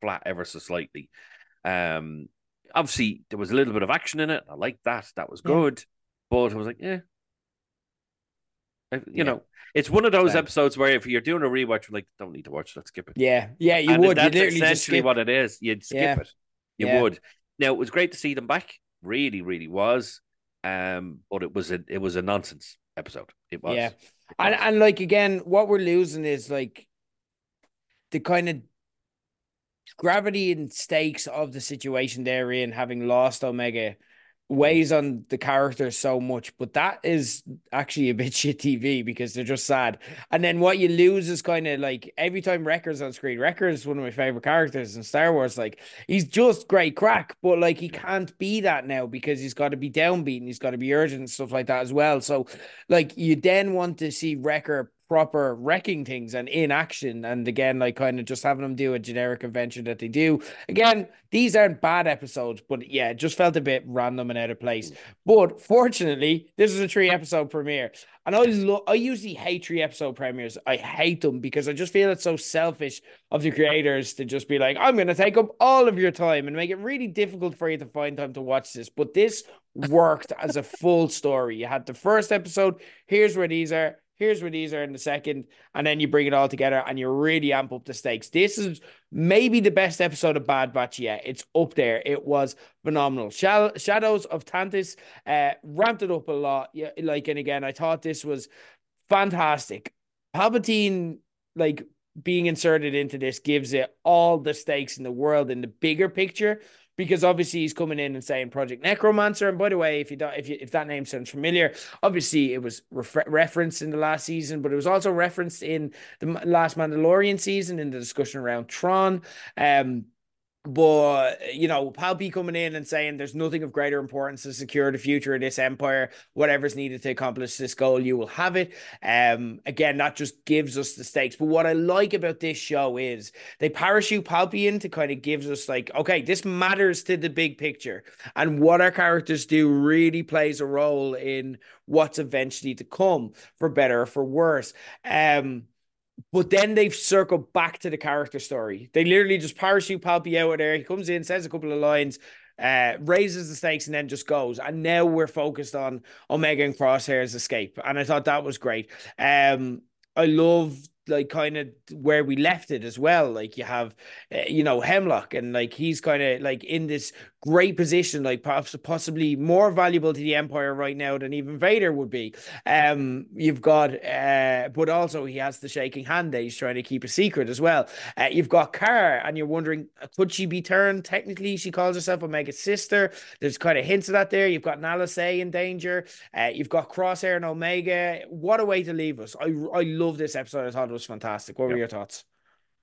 flat ever so slightly. Um, obviously there was a little bit of action in it. I like that. That was good. Yeah. But I was like, yeah. You yeah. know, it's one of those episodes where if you're doing a rewatch, you're like, don't need to watch, let's skip it. Yeah, yeah, you and would. That's essentially what it is. You'd skip yeah. it. You would. Now it was great to see them back. Really, really was. Um, but it was a it was a nonsense episode. It was. Yeah, and and like again, what we're losing is like the kind of gravity and stakes of the situation they're in, having lost Omega weighs on the characters so much, but that is actually a [laughs] bit shit TV because they're just sad. And then what you lose is kind of like every time Wrecker's on screen, Wrecker's one of my favorite characters in Star Wars. Like he's just great crack, but like he can't be that now because he's got to be downbeat and he's got to be urgent and stuff like that as well. So like you then want to see Wrecker proper wrecking things and in action. And again, like kind of just having them do a generic adventure that they do. Again, these aren't bad episodes, but yeah, just felt a bit random and out of place. Mm. But fortunately, this is a three episode premiere. And I lo- I usually hate three episode premieres. I hate them because I just feel it's so selfish of the creators to just be like, I'm going to take up all of your time and make it really difficult for you to find time to watch this. But this worked as a full story. You had the first episode. Here's where these are here's where these are in the second, and then you bring it all together and you really amp up the stakes. This is maybe the best episode of Bad Batch yet. It's up there. It was phenomenal. Shadows of Tantiss uh, ramped it up a lot. Yeah, like and again, I thought this was fantastic. Palpatine, like being inserted into this, gives it all the stakes in the world in the bigger picture because obviously he's coming in and saying Project Necromancer. And by the way, if you don't, if you, if that name sounds familiar, obviously it was refer- referenced in the last season, but it was also referenced in the last Mandalorian season in the discussion around Thrawn. Um, but you know, Palpy coming in and saying there's nothing of greater importance to secure the future of this empire. Whatever's needed to accomplish this goal, you will have it. Um, again, that just gives us the stakes. But what I like about this show is they parachute Palpy in to kind of gives us like, okay, this matters to the big picture, and what our characters do really plays a role in what's eventually to come, for better or for worse. Um but then they've circled back to the character story. They literally just parachute Palpy out of there. He comes in, says a couple of lines, uh, raises the stakes, and then just goes. And now we're focused on Omega and Crosshair's escape. And I thought that was great. Um, I love like kind of where we left it as well. Like you have, uh, you know, Hemlock, and like he's kind of like in this great position, like perhaps possibly more valuable to the Empire right now than even Vader would be. Um, you've got, uh, but also he has the shaking hand that he's trying to keep a secret as well. Uh, you've got Karr, and you're wondering, uh, could she be turned? Technically, she calls herself Omega's sister. There's kind of hints of that there. You've got Nala Se in danger. Uh, you've got Crosshair and Omega. What a way to leave us! I I love this episode. I thought was fantastic. What yep. were your thoughts?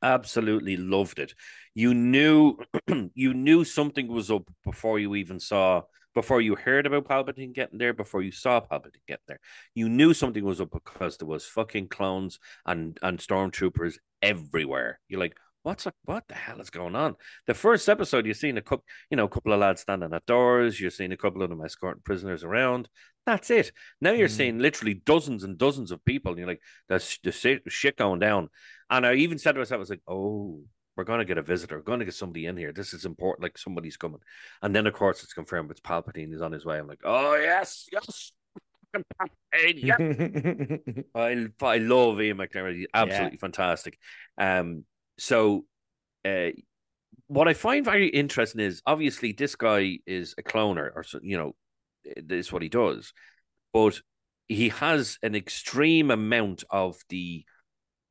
absolutely loved it. You knew [clears throat] you knew something was up before you even saw before you heard about Palpatine getting there, before you saw Palpatine get there. You knew something was up because there was fucking clones and and stormtroopers everywhere. You're like, what's what the hell is going on? The first episode, you're seeing a couple, you know, a couple of lads standing at doors. You're seeing a couple of them escorting prisoners around. That's it. Now you're mm. seeing literally dozens and dozens of people. And you're like, there's the shit going down. And I even said to myself, I was like, oh, we're going to get a visitor. We're going to get somebody in here. This is important. Like somebody's coming. And then, of course, it's confirmed it's Palpatine. He's on his way. I'm like, oh, yes, yes. Yeah. [laughs] I, I love Ian McDiarmid. He's absolutely yeah. fantastic. Um, so, uh, what I find very interesting is obviously this guy is a cloner, or you know, this is what he does, but he has an extreme amount of the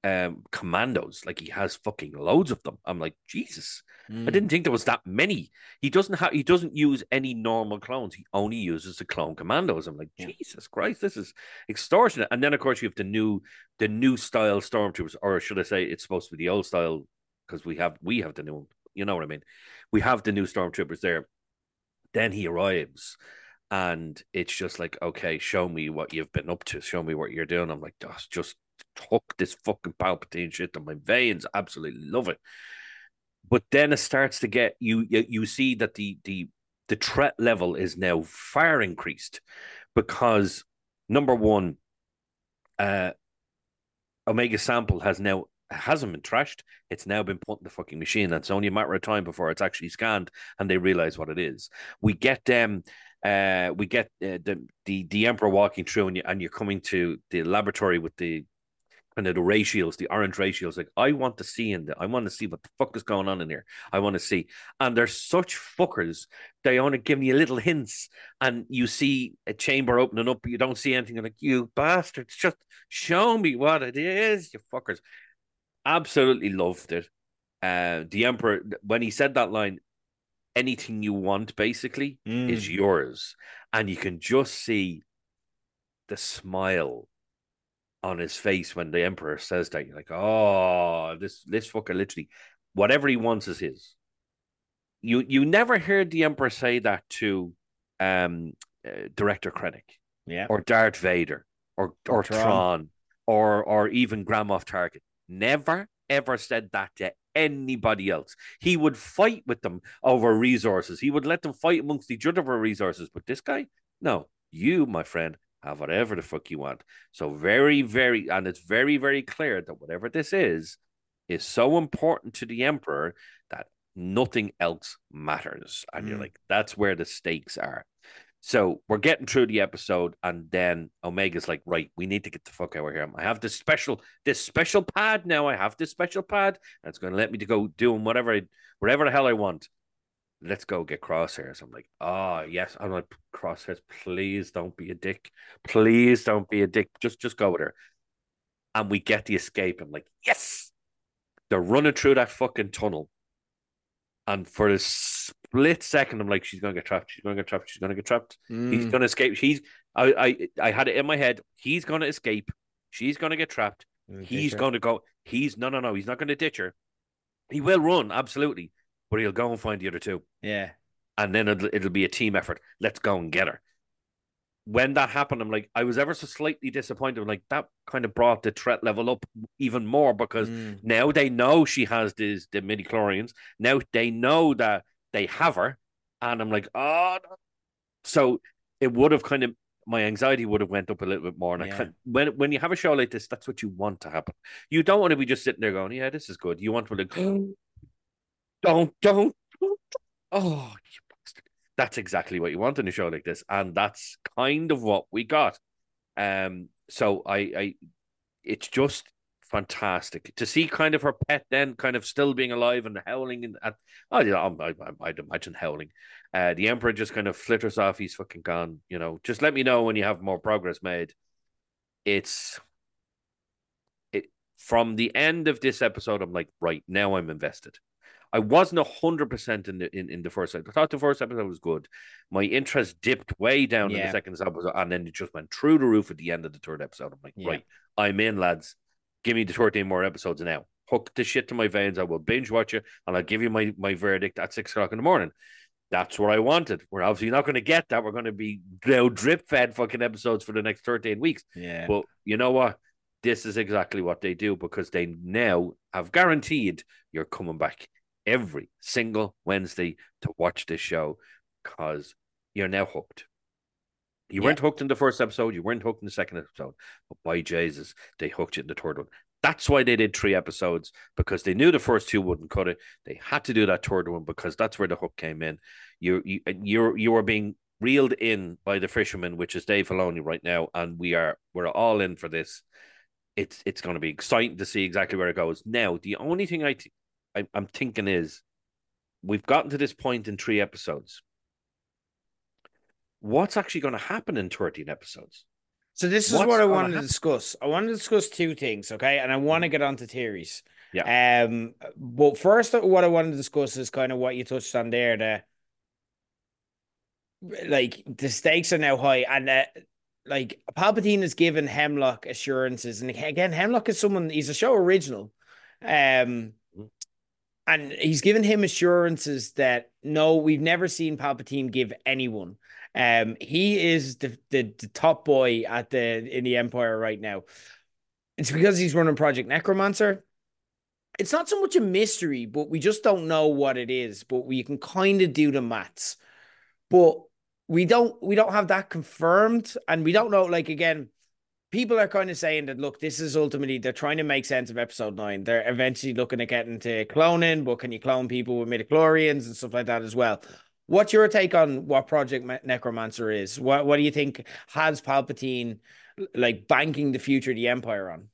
um, commandos. Like he has fucking loads of them. I'm like, Jesus, mm. I didn't think there was that many. He doesn't have. He doesn't use any normal clones. He only uses the clone commandos. I'm like, yeah. Jesus Christ, this is extortionate. And then of course you have the new, the new style stormtroopers, or should I say, it's supposed to be the old style because we have we have the new. You know what I mean? We have the new stormtroopers there. Then he arrives and it's just like, okay, show me what you've been up to, show me what you're doing. I'm like, that's just hook this fucking Palpatine shit to my veins. Absolutely love it. But then it starts to get you. You see that the the the threat level is now far increased because number one, uh, Omega Sample has now hasn't been trashed. It's now been put in the fucking machine. It's only a matter of time before it's actually scanned and they realize what it is. We get them. Uh, we get uh, the the the emperor walking through, and you and you're coming to the laboratory with the kind of the ratios, the orange ratios. Like, I want to see in the, I want to see what the fuck is going on in here. I want to see. And they're such fuckers. They only give me little hints. And you see a chamber opening up, but you don't see anything. You're like, you bastards, just show me what it is, you fuckers. Absolutely loved it. Uh, the Emperor, when he said that line, anything you want basically Mm. is yours. And you can just see the smile on his face when the emperor says that. You're like, oh, this this fucker literally, whatever he wants is his. You you never heard the emperor say that to um uh, director Krennic Yeah. or Darth Vader or or, Or Thrawn. Thrawn. or or even Grand Moff Tarkin. Never ever said that to anybody else. He would fight with them over resources. He would let them fight amongst each other for resources. But this guy, no, you, my friend, have whatever the fuck you want. So very, very, and it's very, very clear that whatever this is, is so important to the emperor that nothing else matters. And you're Mm. like, that's where the stakes are. So we're getting through the episode, and then Omega's like, right, we need to get the fuck out of here. I have this special, this special pad now. I have this special pad, and it's going to let me to go doing whatever, I, whatever the hell I want. Let's go get crosshairs. I'm like, oh yes. I'm like, crosshairs, please don't be a dick. Please don't be a dick. Just, just go with her. And we get the escape. I'm like, yes. They're running through that fucking tunnel. And for a split second, I'm like, she's gonna get trapped. She's gonna get trapped. She's gonna get trapped. He's Mm. gonna escape. He's I, I I had it in my head. He's gonna escape. She's gonna get trapped. He's gonna go. He's no no no. He's not gonna ditch her. He will run absolutely, but he'll go and find the other two, Yeah. and then it'll, it'll be a team effort. Let's go and get her. When that happened, I'm like, I was ever so slightly disappointed. I'm like that kind of brought the threat level up even more because Mm. now they know she has these the midichlorians. Now they know that they have her, and I'm like, oh. no." So it would have kind of my anxiety would have went up a little bit more. And I Yeah. can when when you have a show like this, that's what you want to happen. You don't want to be just sitting there going, yeah, this is good. You want to like, [gasps] [gasps] [gasps] don't, don't, don't. Oh, you bastard. That's exactly what you want in a show like this, and that's kind of what we got. Um, so I, I, it's just fantastic to see kind of her pet then kind of still being alive and howling and at oh yeah I, I, I'd imagine howling uh the emperor just kind of flitters off he's fucking gone you know just let me know when you have more progress made it's it from the end of this episode I'm like right now I'm invested I wasn't a hundred percent in the in, in the first episode. I thought the first episode was good. My interest dipped way down in the second episode, and then it just went through the roof at the end of the third episode. I'm like, Yeah. right, I'm in, lads. Give me the 13 more episodes now. Hook the shit to my veins. I will binge watch it, and I'll give you my my verdict at six o'clock in the morning. That's what I wanted. We're obviously not going to get that. We're going to be now drip fed fucking episodes for the next 13 weeks. Yeah. But you know what? This is exactly what they do because they now have guaranteed you're coming back every single Wednesday to watch this show because you're now hooked. You Yeah. weren't hooked in the first episode, you weren't hooked in the second episode, but by Jesus, they hooked you in the third one. That's why they did three episodes because they knew the first two wouldn't cut it. They had to do that third one because that's where the hook came in. You you you're you are being reeled in by the fisherman, which is Dave Filoni right now, and we are we're all in for this. It's it's going to be exciting to see exactly where it goes. Now, the only thing I, th- I I'm thinking is, we've gotten to this point in three episodes. What's actually going to happen in thirteen episodes? So this is What's what I wanted to happen? discuss. I want to discuss two things, okay? And I want to get onto theories. Yeah. Um, but first, what I wanted to discuss is kind of what you touched on there. The like the stakes are now high, and uh, like Palpatine has given Hemlock assurances, and again, Hemlock is someone. He's a show original, um. And he's given him assurances that no, we've never seen Palpatine give anyone. Um, he is the, the the top boy at the in the Empire right now. It's because he's running Project Necromancer. It's not so much a mystery, but we just don't know what it is. But we can kind of do the maths. But we don't we don't have that confirmed, and we don't know. Like again, people are kind of saying that look, this is ultimately they're trying to make sense of episode nine. They're eventually looking at getting to cloning, but can you clone people with midichlorians and stuff like that as well? What's your take on what Project Necromancer is? What what do you think has Palpatine like banking the future of the Empire on?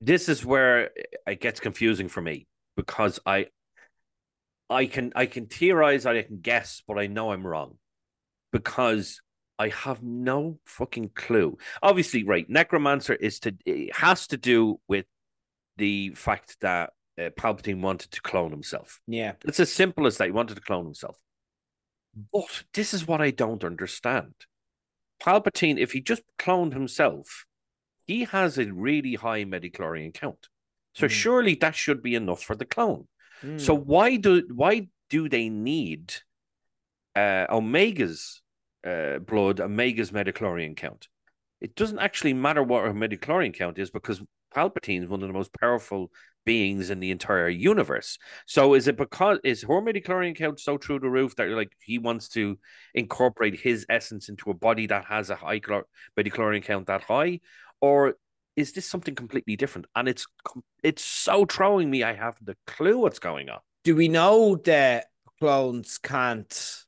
This is where it gets confusing for me because I I can I can theorize, I can guess, but I know I'm wrong because I have no fucking clue. Obviously, right, Necromancer is to it has to do with the fact that uh, Palpatine wanted to clone himself. Yeah, it's as simple as that. He wanted to clone himself. But this is what I don't understand. Palpatine, if he just cloned himself, he has a really high midichlorian count. So mm. surely that should be enough for the clone. Mm. So why do why do they need uh, Omega's uh, blood, Omega's midichlorian count? It doesn't actually matter what her midichlorian count is because Palpatine is one of the most powerful beings in the entire universe. So is it because is her midichlorian count so through the roof that like he wants to incorporate his essence into a body that has a high midichlorian count that high, or is this something completely different? And it's it's so throwing me. I haven't a clue what's going on. Do we know that clones can't?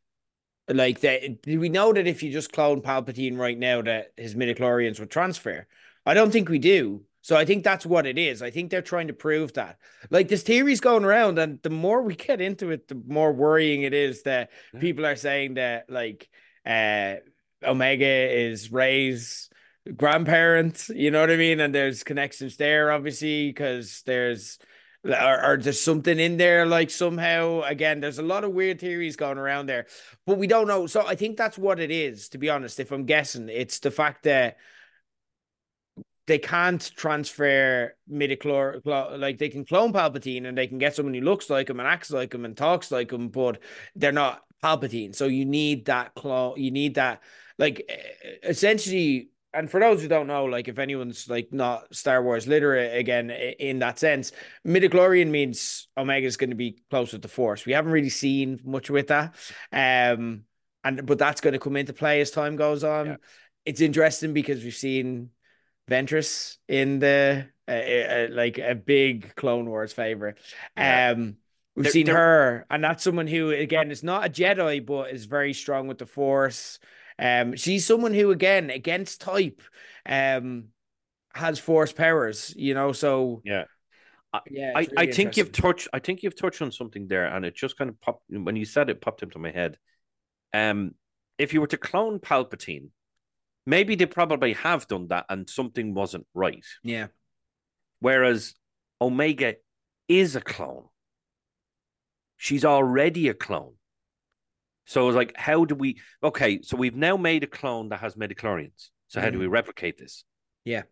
Like that, do we know that if you just clone Palpatine right now, that his midichlorians would transfer? I don't think we do. So I think that's what it is. I think they're trying to prove that. Like this theory's going around, and the more we get into it, the more worrying it is that yeah. people are saying that like uh Omega is Rey's grandparent, you know what I mean? And there's connections there, obviously, because there's or, or there's something in there, like somehow again, there's a lot of weird theories going around there, but we don't know. So I think that's what it is, to be honest. If I'm guessing, it's the fact that they can't transfer midichlor like they can clone Palpatine and they can get someone who looks like him and acts like him and talks like him, but they're not Palpatine. So you need that clone. You need that like essentially and for those who don't know, like if anyone's like not Star Wars literate again in that sense, midichlorian means Omega is going to be close with the Force. We haven't really seen much with that, um, and but that's going to come into play as time goes on. Yeah. It's interesting because we've seen Ventress in the uh, uh, like a big Clone Wars favorite. Yeah. Um, we've they're, seen they're... her, and that's someone who again is not a Jedi, but is very strong with the Force. Um, she's someone who again against type, um, has Force powers. You know, so yeah. I, yeah, I, really I think you've touched I think you've touched on something there and it just kind of popped when you said it popped into my head. Um if you were to clone Palpatine, Maybe they probably have done that and something wasn't right. Yeah. Whereas Omega is a clone. She's already a clone. So it's like, how do we? Okay, so we've now made a clone that has midichlorians. So how mm do we mm-hmm. replicate this? Yeah.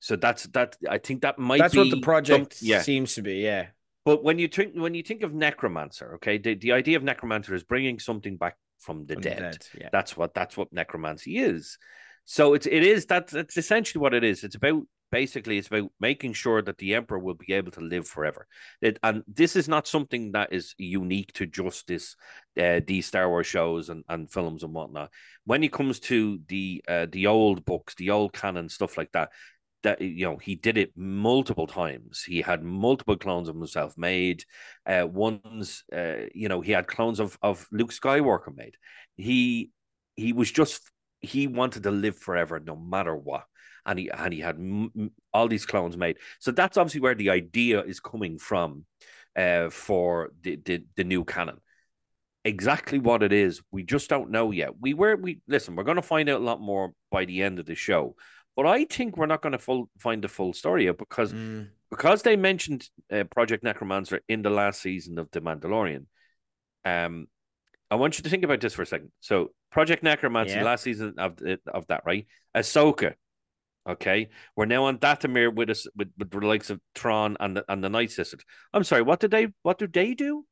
So that's that. I think that might. That's what the project yeah. seems to be. Yeah. But when you think when you think of necromancer, okay, the, the idea of necromancer is bringing something back from the from dead. The dead yeah. That's what that's what necromancy is. So it's it is that's that's essentially what it is. It's about basically it's about making sure that the emperor will be able to live forever. It, and this is not something that is unique to just this uh, these Star Wars shows and, and films and whatnot. When it comes to the uh, the old books, the old canon stuff like that, that you know he did it multiple times. He had multiple clones of himself made. Uh, ones, uh, you know, he had clones of of Luke Skywalker made. He he was just he wanted to live forever no matter what and he and he had m- all these clones made so that's obviously where the idea is coming from uh, for the, the the new canon exactly what it is we just don't know yet we were we listen we're going to find out a lot more by the end of the show but i think we're not going to full find the full story because mm. because they mentioned uh, project necromancer in the last season of the mandalorian um I want you to think about this for a second. So, Project Necromancy, yeah. last season of of that, right? Ahsoka. Okay, we're now on Dathomir with us with, with the likes of Thrawn and the and the Night Sisters. I'm sorry, what do they what do they do?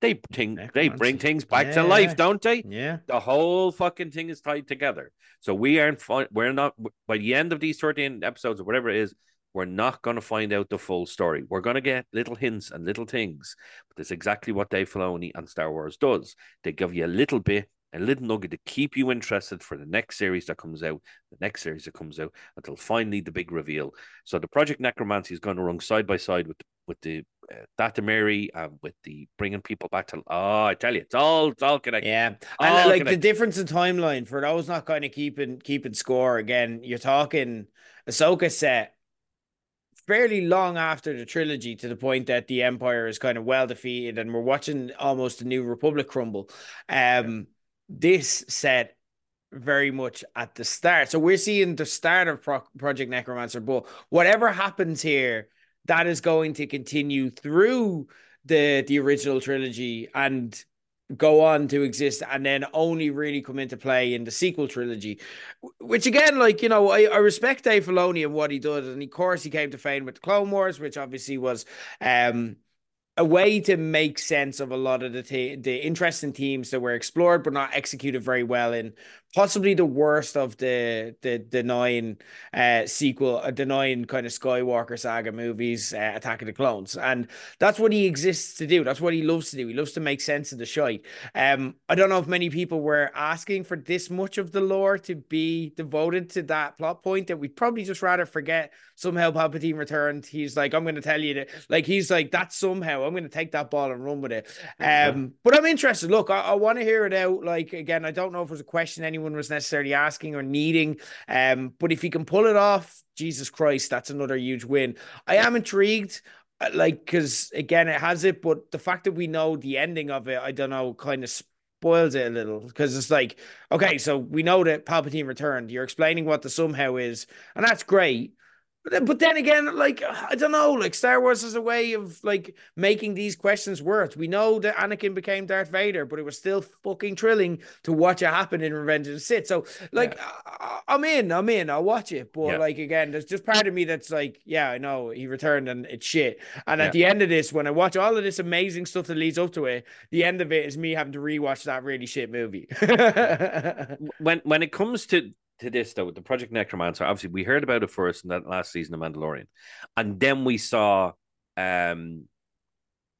They think they bring things back yeah, to life, don't they? Yeah. The whole fucking thing is tied together. So we aren't we're not by the end of these 13 episodes or whatever it is, we're not going to find out the full story. We're going to get little hints and little things, but that's exactly what Dave Filoni and Star Wars does. They give you a little bit a little nugget to keep you interested for the next series that comes out, the next series that comes out, until finally the big reveal. So the Project Necromancy is going to run side by side with the, with the uh, Dathomiri and with the bringing people back to. Oh, I tell you, it's all it's all connected. Yeah, All and like connected. the difference in timeline for those not kind of keeping keeping score. Again, you're talking Ahsoka set fairly long after the trilogy to the point that the Empire is kind of well defeated, and we're watching almost a new Republic crumble. Um, this set very much at the start, so we're seeing the start of Pro- Project Necromancer. But whatever happens here, that is going to continue through the the original trilogy and go on to exist and then only really come into play in the sequel trilogy. Which again, like, you know, I, I respect Dave Filoni and what he did. And of course he came to fame with the Clone Wars, which obviously was um a way to make sense of a lot of the te- the interesting themes that were explored but not executed very well in possibly the worst of the the the nine uh sequel uh, the nine kind of Skywalker saga movies uh, Attack of the Clones. And that's what he exists to do. That's what he loves to do. He loves to make sense of the shite. Um I don't know if many people were asking for this much of the lore to be devoted to that plot point that we'd probably just rather forget somehow Palpatine returned. He's like I'm going to tell you that like he's like that's somehow I'm going to take that ball and run with it. Um but I'm interested. Look I, I want to hear it out. Like again I don't know if there's a question anyone was necessarily asking or needing. Um but if he can pull it off Jesus Christ that's another huge win. I am intrigued uh, like because again it has it but the fact that we know the ending of it I don't know kind of spoils it a little. Because it's like okay so we know that Palpatine returned. You're explaining what the somehow is and that's great but then, but then again, like I don't know, like Star Wars is a way of like making these questions worth. We know that Anakin became Darth Vader, but it was still fucking thrilling to watch it happen in Revenge of the Sith. So, like, I, I'm in, I'm in, I'll watch it. But Yeah. like again, there's just part of me that's like, yeah, I know he returned and it's shit. And Yeah. at the end of this, when I watch all of this amazing stuff that leads up to it, the end of it is me having to rewatch that really shit movie. [laughs] when when it comes to to this though, the Project Necromancer, obviously we heard about it first in that last season of Mandalorian, and then we saw um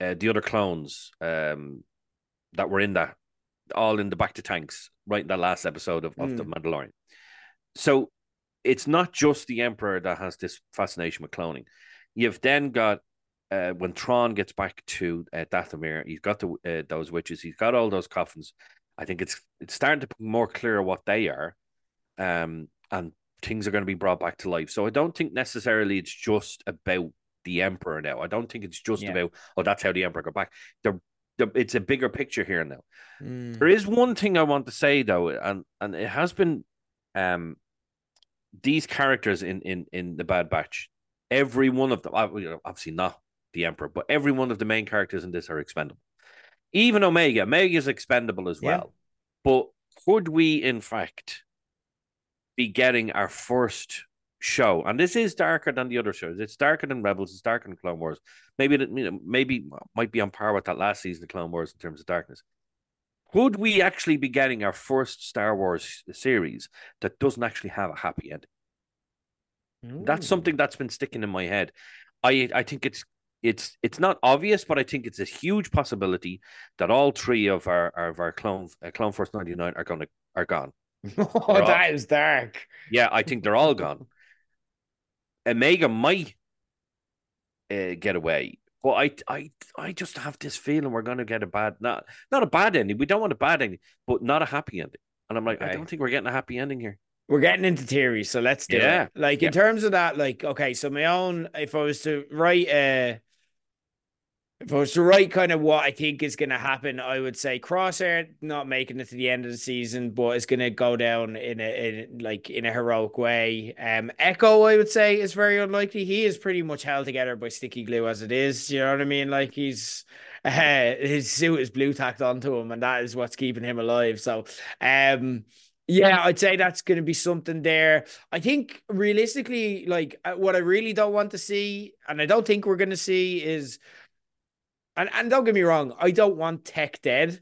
uh, the other clones um that were in that all in the bacta tanks right in that last episode of, of the Mandalorian. So it's not just the Emperor that has this fascination with cloning. You've then got uh, when Thrawn gets back to uh, Dathomir, he's got the, uh, those witches, he's got all those coffins. I think it's it's starting to be more clear what they are, um, and things are going to be brought back to life. So I don't think necessarily it's just about the Emperor now. I don't think it's just Yeah. about oh that's how the Emperor got back. The, the, it's a bigger picture here now. Mm. There is one thing I want to say though, and and it has been, um, these characters in in in the Bad Batch, every one of them, ob- you know, obviously not the Emperor, but every one of the main characters in this are expendable. Even Omega, Omega is expendable as Yeah. well. But could we, in fact, be getting our first show? And this is darker than the other shows. It's darker than Rebels. It's darker than Clone Wars. Maybe it, you know, maybe might be on par with that last season of Clone Wars in terms of darkness. Would we actually be getting our first Star Wars series that doesn't actually have a happy ending? That's something that's been sticking in my head. I I think it's it's it's not obvious, but I think it's a huge possibility that all three of our of our clone uh, clone force ninety nine are going to are gone. [laughs] oh, that is dark. Yeah, I think they're all gone. Omega might uh, get away, but I I I just have this feeling we're going to get a bad not not a bad ending. We don't want a bad ending, but not a happy ending. And I'm like, I don't think we're getting a happy ending here. We're getting into theories, so let's do Yeah. it. Like Yeah. in terms of that, like okay, so my own, if I was to write, uh, if I was to write kind of what I think is going to happen, I would say Crosshair not making it to the end of the season, but it's going to go down in a in, like in a heroic way. Um, Echo, I would say, is very unlikely. He is pretty much held together by sticky glue as it is. You know what I mean? Like he's. Uh, [laughs] his suit is blue tacked onto him, and that is what's keeping him alive. So, um, yeah, I'd say that's going to be something there. I think realistically, like uh, what I really don't want to see, and I don't think we're going to see is, and, and don't get me wrong, I don't want Tech dead,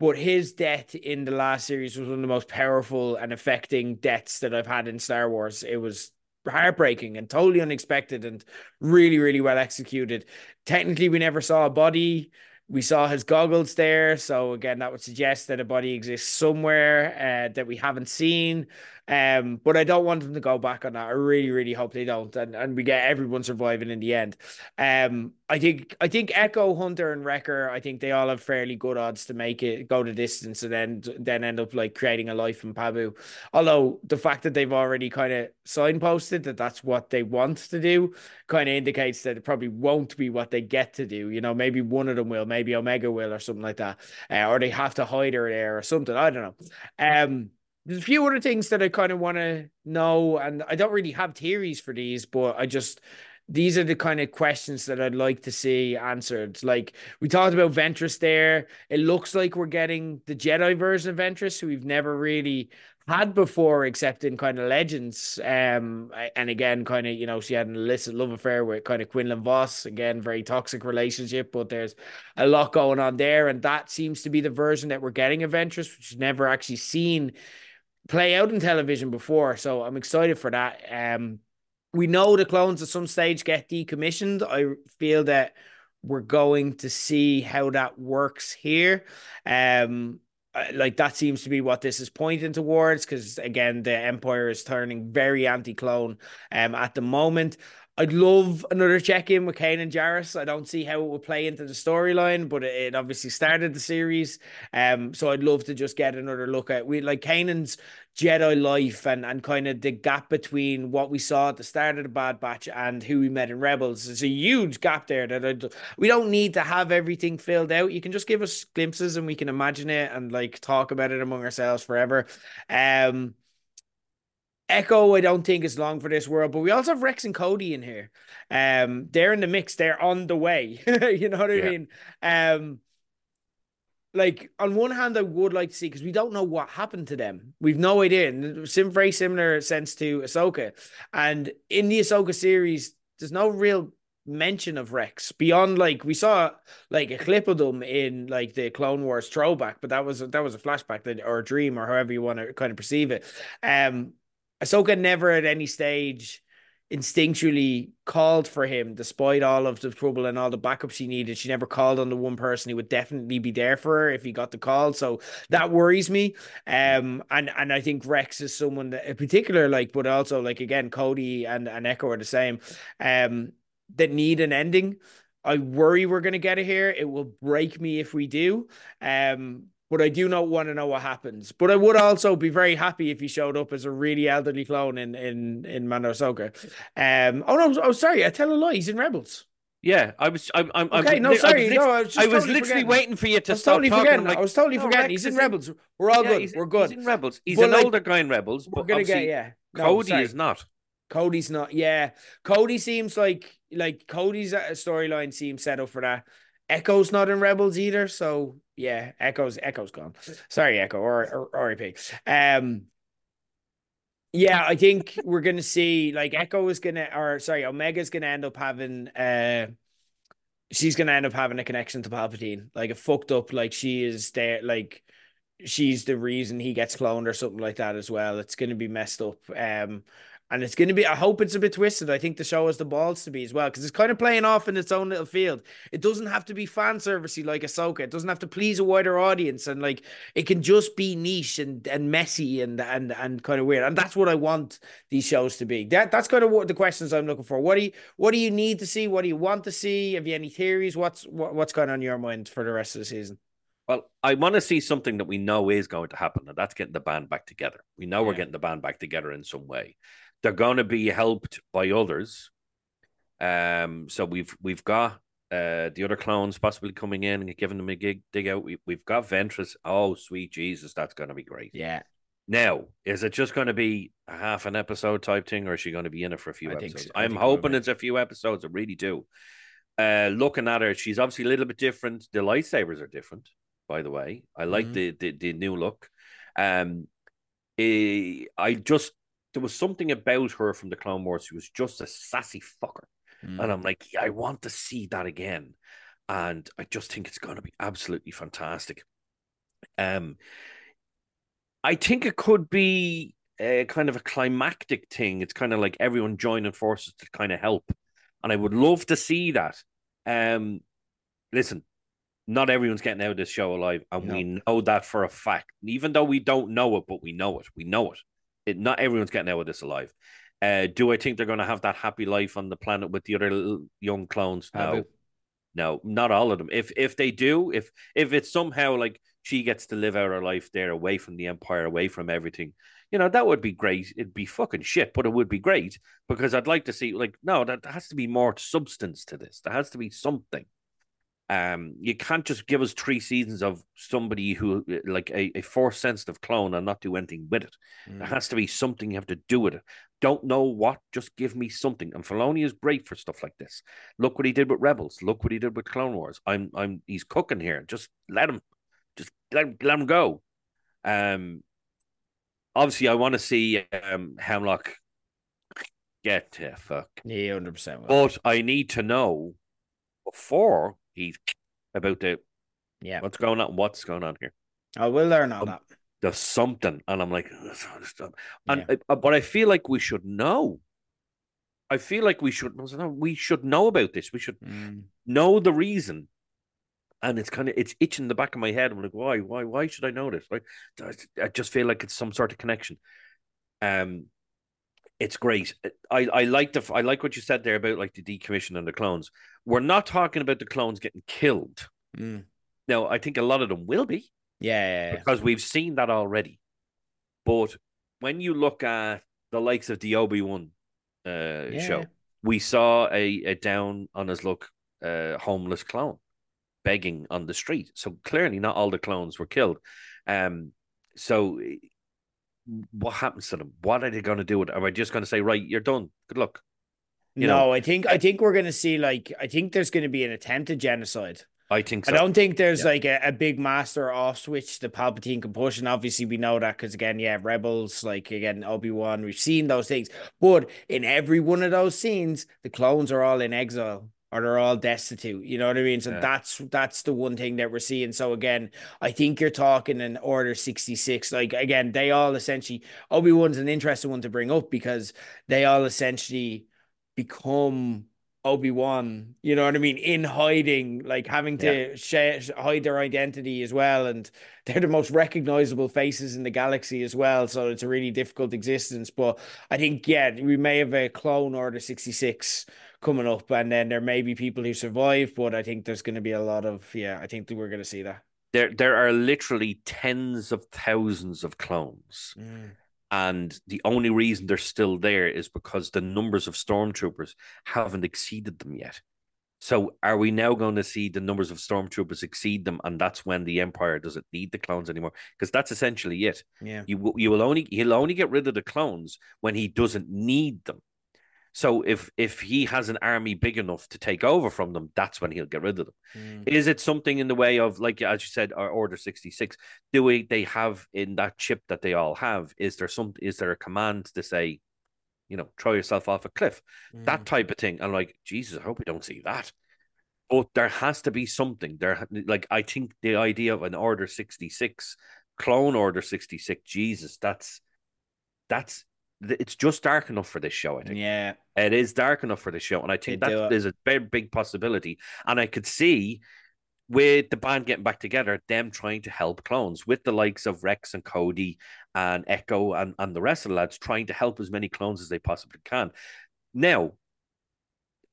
but his death in the last series was one of the most powerful and affecting deaths that I've had in Star Wars. It was heartbreaking and totally unexpected and really, really well executed. Technically, we never saw a body we saw his goggles there, so again, that would suggest that a body exists somewhere uh, that we haven't seen. Um, but I don't want them to go back on that. I really, really hope they don't, and, and we get everyone surviving in the end. Um, I think I think Echo, Hunter, and Wrecker. I think they all have fairly good odds to make it go the distance, and then then end up like creating a life in Pabu. Although the fact that they've already kind of signposted that that's what they want to do, kind of indicates that it probably won't be what they get to do. You know, maybe one of them will, maybe Omega will, or something like that, uh, or they have to hide her there or something. I don't know. Um there's a few other things that I kind of want to know, and I don't really have theories for these, but I just these are the kind of questions that I'd like to see answered. Like we talked about Ventress there. It looks like we're getting the Jedi version of Ventress, who we've never really had before, except in kind of Legends. Um, and again, kind of, you know, she had an illicit love affair with kind of Quinlan Vos. Again, very toxic relationship, but there's a lot going on there. And that seems to be the version that we're getting of Ventress, which is never actually seen play out in television before. So I'm excited for that. Um, we know the clones at some stage get decommissioned. I feel that we're going to see how that works here. Um, like that seems to be what this is pointing towards because again the empire is turning very anti-clone um at the moment I'd love another check in with Kanan Jarrus. I don't see how it would play into the storyline, but it, obviously started the series. Um, so I'd love to just get another look at we like Kanan's Jedi life and and kind of the gap between what we saw at the start of the Bad Batch and who we met in Rebels. There's a huge gap there that I'd, we don't need to have everything filled out. You can just give us glimpses and we can imagine it and like talk about it among ourselves forever. Um Echo, I don't think is long for this world, but we also have Rex and Cody in here. Um, they're in the mix. They're on the way. [laughs] you know what I yeah. mean? Um, like on one hand, I would like to see because we don't know what happened to them. We've no idea. And sim very similar sense to Ahsoka. And in the Ahsoka series, there's no real mention of Rex beyond like we saw like a clip of them in like the Clone Wars throwback, but that was that was a flashback that or a dream or however you want to kind of perceive it. Um, Ahsoka never at any stage instinctually called for him despite all of the trouble and all the backup she needed. She never called on the one person who would definitely be there for her if he got the call. So that worries me. Um and and I think Rex is someone that in particular like but also like again Cody and, and Echo are the same um that need an ending. I worry we're gonna get it here. It will break me if we do. Um but I do not want to know what happens. But I would also be very happy if he showed up as a really elderly clone in in in Mando Ahsoka. Um. Oh no. Oh, sorry. I tell a lie. He's in Rebels. Yeah, I was. I'm. I'm okay. I'm, no, sorry. No, I was, I was totally literally forgetting. waiting for you to stop totally talking. forgetting. Like, I was totally no, forgetting. Rex He's in Rebels. We're all yeah, good. We're good. He's in Rebels. He's But, an like, older guy in Rebels. We're But gonna get yeah. No, Cody sorry. is not. Cody's not. Yeah, Cody seems like like Cody's uh, storyline seems set up for that. Echo's not in Rebels either, so yeah, Echo's Echo's gone. Sorry, Echo or or RIP. Um, yeah, I think we're gonna see like Echo is gonna, or sorry, Omega's gonna end up having uh she's gonna end up having a connection to Palpatine, like a fucked up, like she is there, like she's the reason he gets cloned or something like that as well. It's gonna be messed up. Um, and it's going to be, I hope it's a bit twisted. I think the show has the balls to be as well, because it's kind of playing off in its own little field. It doesn't have to be fan servicey like Ahsoka. It doesn't have to please a wider audience. And like, it can just be niche and, and messy and, and, and kind of weird. And that's what I want these shows to be. That That's kind of what the questions I'm looking for. What do you, what do you need to see? What do you want to see? Have you any theories? What's, what, what's going on in your mind for the rest of the season? Well, I want to see something that we know is going to happen, and that's getting the band back together. We know we're getting the band back together in some way. They're going to be helped by others. Um, so we've we've got uh the other clones possibly coming in and giving them a gig dig out. We, we've got Ventress. Oh, sweet Jesus, that's going to be great. Yeah. Now, is it just going to be a half an episode type thing, or is she going to be in it for a few I episodes? so. I'm think it will hoping it's a few episodes. I really do. Uh, looking at her, she's obviously a little bit different. The lightsabers are different, by the way. I like Mhm. the, the the new look. Um, eh, I just there was something about her from the Clone Wars. She was just a sassy fucker, Mm. and I'm like, yeah, I want to see that again. And I just think it's going to be absolutely fantastic. Um, I think it could be a kind of a climactic thing. It's kind of like everyone joining forces to kind of help, and I would love to see that. Um, listen, not everyone's getting out of this show alive, and No. we know that for a fact. Even though we don't know it, but we know it. We know it. It not everyone's getting out of this alive. Uh, do I think they're going to have that happy life on the planet with the other young clones? No, no, not all of them. If if they do, if if it's somehow like she gets to live out her life there, away from the empire, away from everything, you know, that would be great. It'd be fucking shit, but it would be great because I'd like to see like no, that has to be more substance to this. There has to be something. Um, you can't just give us three seasons of somebody who like a, a force sensitive clone and not do anything with it. Mm. There has to be something you have to do with it. Don't know what, just give me something. And Filoni is great for stuff like this. Look what he did with Rebels. Look what he did with Clone Wars. I'm I'm he's cooking here. Just let him just let him, let him go. Um obviously I want to see um Hemlock get to fuck. Yeah, hundred percent. But I need to know before he's [clears throat] about the Yeah, what's going on what's going on here. I will learn all Um, that. There's something, and I'm like, and Yeah. uh, but I feel like we should know. I feel like we should we should know about this. We should Mm. know the reason. And it's kind of it's itching the back of my head. I'm like, why, why, why should I know this? Right? I- I just feel like it's some sort of connection. Um, it's great. I I like the I like what you said there about like the decommission and the clones. We're not talking about the clones getting killed. Mm. Now, I think a lot of them will be Yeah, because we've seen that already. But when you look at the likes of the Obi Wan uh, Yeah. show, we saw a, a down on his luck uh, homeless clone begging on the street. So clearly, not all the clones were killed. Um, so what happens to them? What are they going to do with it? Am I just going to say, right, you're done? Good luck. you no, know- I think I eh think we're gonna see like I think there's gonna be an attempt attempted genocide. I think so. I don't think there's Yeah. like a, a big master off switch that Palpatine can push, and obviously we know that because again, yeah, Rebels, like again, Obi Wan, we've seen those things. But in every one of those scenes, the clones are all in exile or they're all destitute. You know what I mean? So Yeah. that's that's the one thing that we're seeing. So again, I think you're talking in Order sixty six. Like again, they all essentially Obi Wan's an interesting one to bring up because they all essentially become Obi Wan, you know what I mean, in hiding, like having to sh- hide their identity as well, and they're the most recognizable faces in the galaxy as well. So it's a really difficult existence. But I think yeah, we may have a clone Order sixty six coming up, and then there may be people who survive, but I think there's going to be a lot of yeah. I think that we're going to see that. there, there are literally tens of thousands of clones. Mm. And the only reason they're still there is because the numbers of stormtroopers haven't exceeded them yet. So are we now going to see the numbers of stormtroopers exceed them, and that's when the Empire doesn't need the clones anymore? Because that's essentially it. Yeah, You you will only he'll only get rid of the clones when he doesn't need them. So if if he has an army big enough to take over from them, that's when he'll get rid of them. Mm. Is it something in the way of like as you said, our Order sixty six? Do we they have in that chip that they all have? Is there some? Is there a command to say, you know, throw yourself off a cliff? Mm. That type of thing. I'm like, Jesus, I hope we don't see that. But there has to be something there. Like I think the idea of an Order sixty six, clone Order sixty six. Jesus, that's that's it's just dark enough for this show. I think. yeah, It is dark enough for the show, and I think They that is a very big possibility. And I could see with the band getting back together, them trying to help clones with the likes of Rex and Cody and Echo and, and the rest of the lads trying to help as many clones as they possibly can. Now,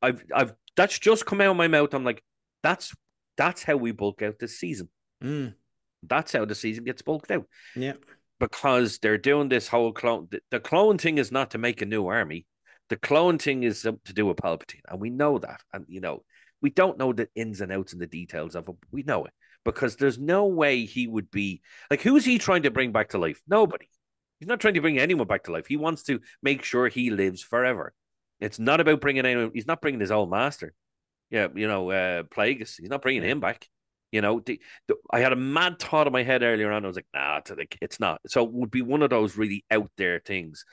I've I've that's just come out of my mouth. I'm like, that's that's how we bulk out this season. Mm. That's how the season gets bulked out yeah, because they're doing this whole clone. The, the clone thing is not to make a new army. The clone thing is to do with Palpatine, and we know that. And you know, we don't know the ins and outs and the details of it. But we know it because there's no way he would be like. Who is he trying to bring back to life? Nobody. He's not trying to bring anyone back to life. He wants to make sure he lives forever. It's not about bringing anyone. He's not bringing his old master. Yeah, you know, uh, Plagueis. He's not bringing him back. You know, the, the, I had a mad thought in my head earlier on. I was like, nah, it's, not. So it would be one of those really out there things.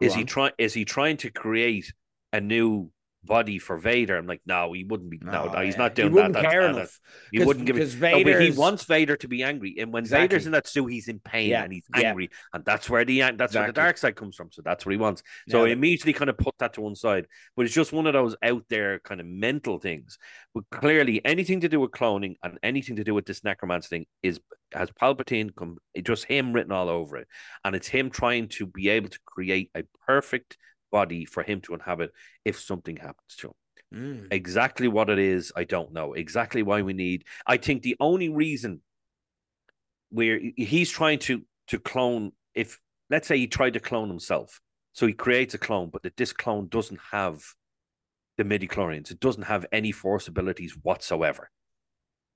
Go is he trying? Is he trying to create a new body for Vader. I'm like, no, he wouldn't be. No, Oh, no, he's yeah. not doing he that. That's- care that- that- enough. He wouldn't give it. because No, oh, but he wants Vader to be angry, and when Exactly. Vader's in that suit, he's in pain Yeah, and he's yeah. angry, and that's where the that's where the dark side comes from. So that's what he wants. So I immediately kind of put that to one side. But it's just one of those out there kind of mental things. But clearly, anything to do with cloning and anything to do with this necromancer thing is has Palpatine come just him written all over it, and it's him trying to be able to create a perfect body for him to inhabit if something happens to him. Mm. Exactly what it is, I don't know. Exactly why we need. I think the only reason where he's trying to to clone, if let's say he tried to clone himself, so he creates a clone, but that this clone doesn't have the midichlorians, it doesn't have any force abilities whatsoever.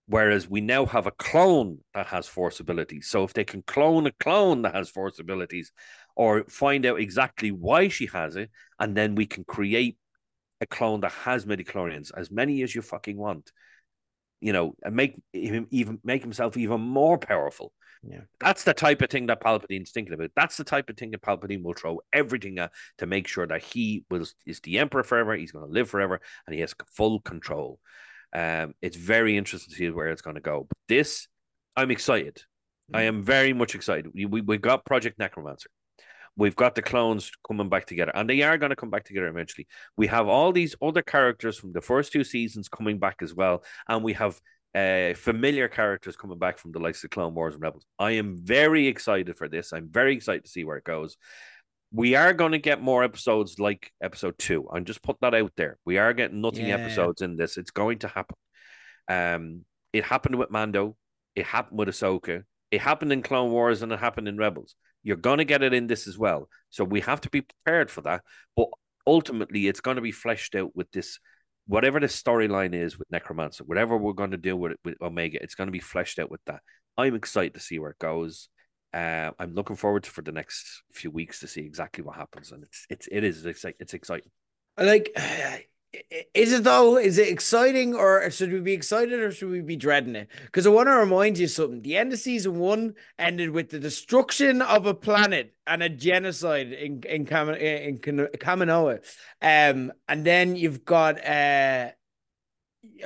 Whereas we now have a clone that has force abilities. So if they can clone a clone that has force abilities, or find out exactly why she has it, and then we can create a clone that has midichlorians, as many as you fucking want, you know, and make him even make himself even more powerful. Yeah. That's the type of thing that Palpatine's thinking about. That's the type of thing that Palpatine will throw everything at to make sure that he was is the emperor forever. He's going to live forever, and he has full control. Um, it's very interesting to see where it's going to go. But this, I'm excited. I am very much excited. We, we we got Project Necromancer. We've got the clones coming back together, and they are going to come back together eventually. We have all these other characters from the first two seasons coming back as well, and we have uh, familiar characters coming back from the likes of Clone Wars and Rebels. I am very excited for this. I'm very excited to see where it goes. We are going to get more episodes like episode two. I'm just put that out there. We are getting nothing Yeah. episodes in this. It's going to happen. Um, it happened with Mando. It happened with Ahsoka. It happened in Clone Wars and it happened in Rebels. You're going to get it in this as well. So we have to be prepared for that. But ultimately, it's going to be fleshed out with this, whatever the storyline is with Necromancer, whatever we're going to do with, with Omega, it's going to be fleshed out with that. I'm excited to see where it goes. Uh, I'm looking forward to for the next few weeks to see exactly what happens, and it's it's it is it's, exciting. Like, [sighs] is it though? Is it exciting, or should we be excited, or should we be dreading it? Because I want to remind you something. The end of season one ended with the destruction of a planet and a genocide in in Kam- in um, and then you've got uh,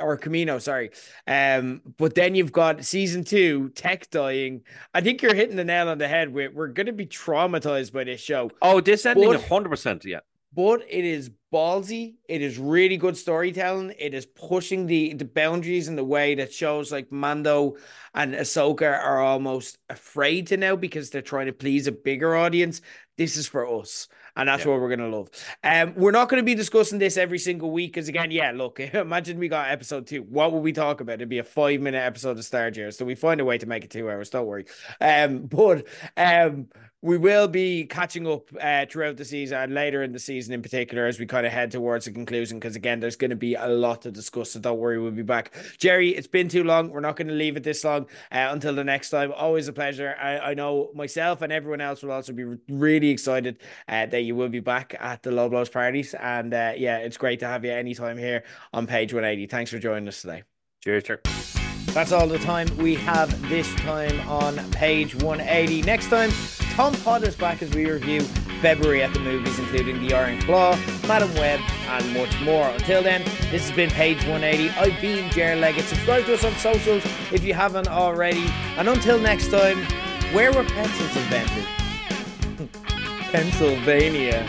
or Camino, sorry. Um, but then you've got season two, tech dying. I think you're hitting the nail on the head. We're we're gonna be traumatized by this show. Oh, this ending, hundred percent, yeah. but it is ballsy. It is really good storytelling. It is pushing the the boundaries in the way that shows like Mando and Ahsoka are almost afraid to now because they're trying to please a bigger audience. This is for us. And that's Yeah. what we're gonna love. Um, we're not gonna be discussing this every single week because again, yeah, look, [laughs] imagine we got episode two. What would we talk about? It'd be a five minute episode of Star Wars. So we find a way to make it two hours. Don't worry. Um, but um, we will be catching up uh, throughout the season and later in the season in particular as we kind of head towards a conclusion because again there's going to be a lot to discuss so don't worry we'll be back. Gerry it's been too long. We're not going to leave it this long uh, until the next time. Always a pleasure. I, I know myself and everyone else will also be re- really excited uh, that you will be back at the low blows parties. And uh, yeah it's great to have you anytime here on page 180 thanks for joining us today. Cheers, cheers. that's all the time we have this time on page 180. Next time, Tom Potter's back as we review February at the movies, including The Iron Claw, Madame Web, and much more. Until then, this has been page 180. I've been Ger Leggett. Subscribe to us on socials if you haven't already. And until next time, where were pencils invented? [laughs] Pennsylvania.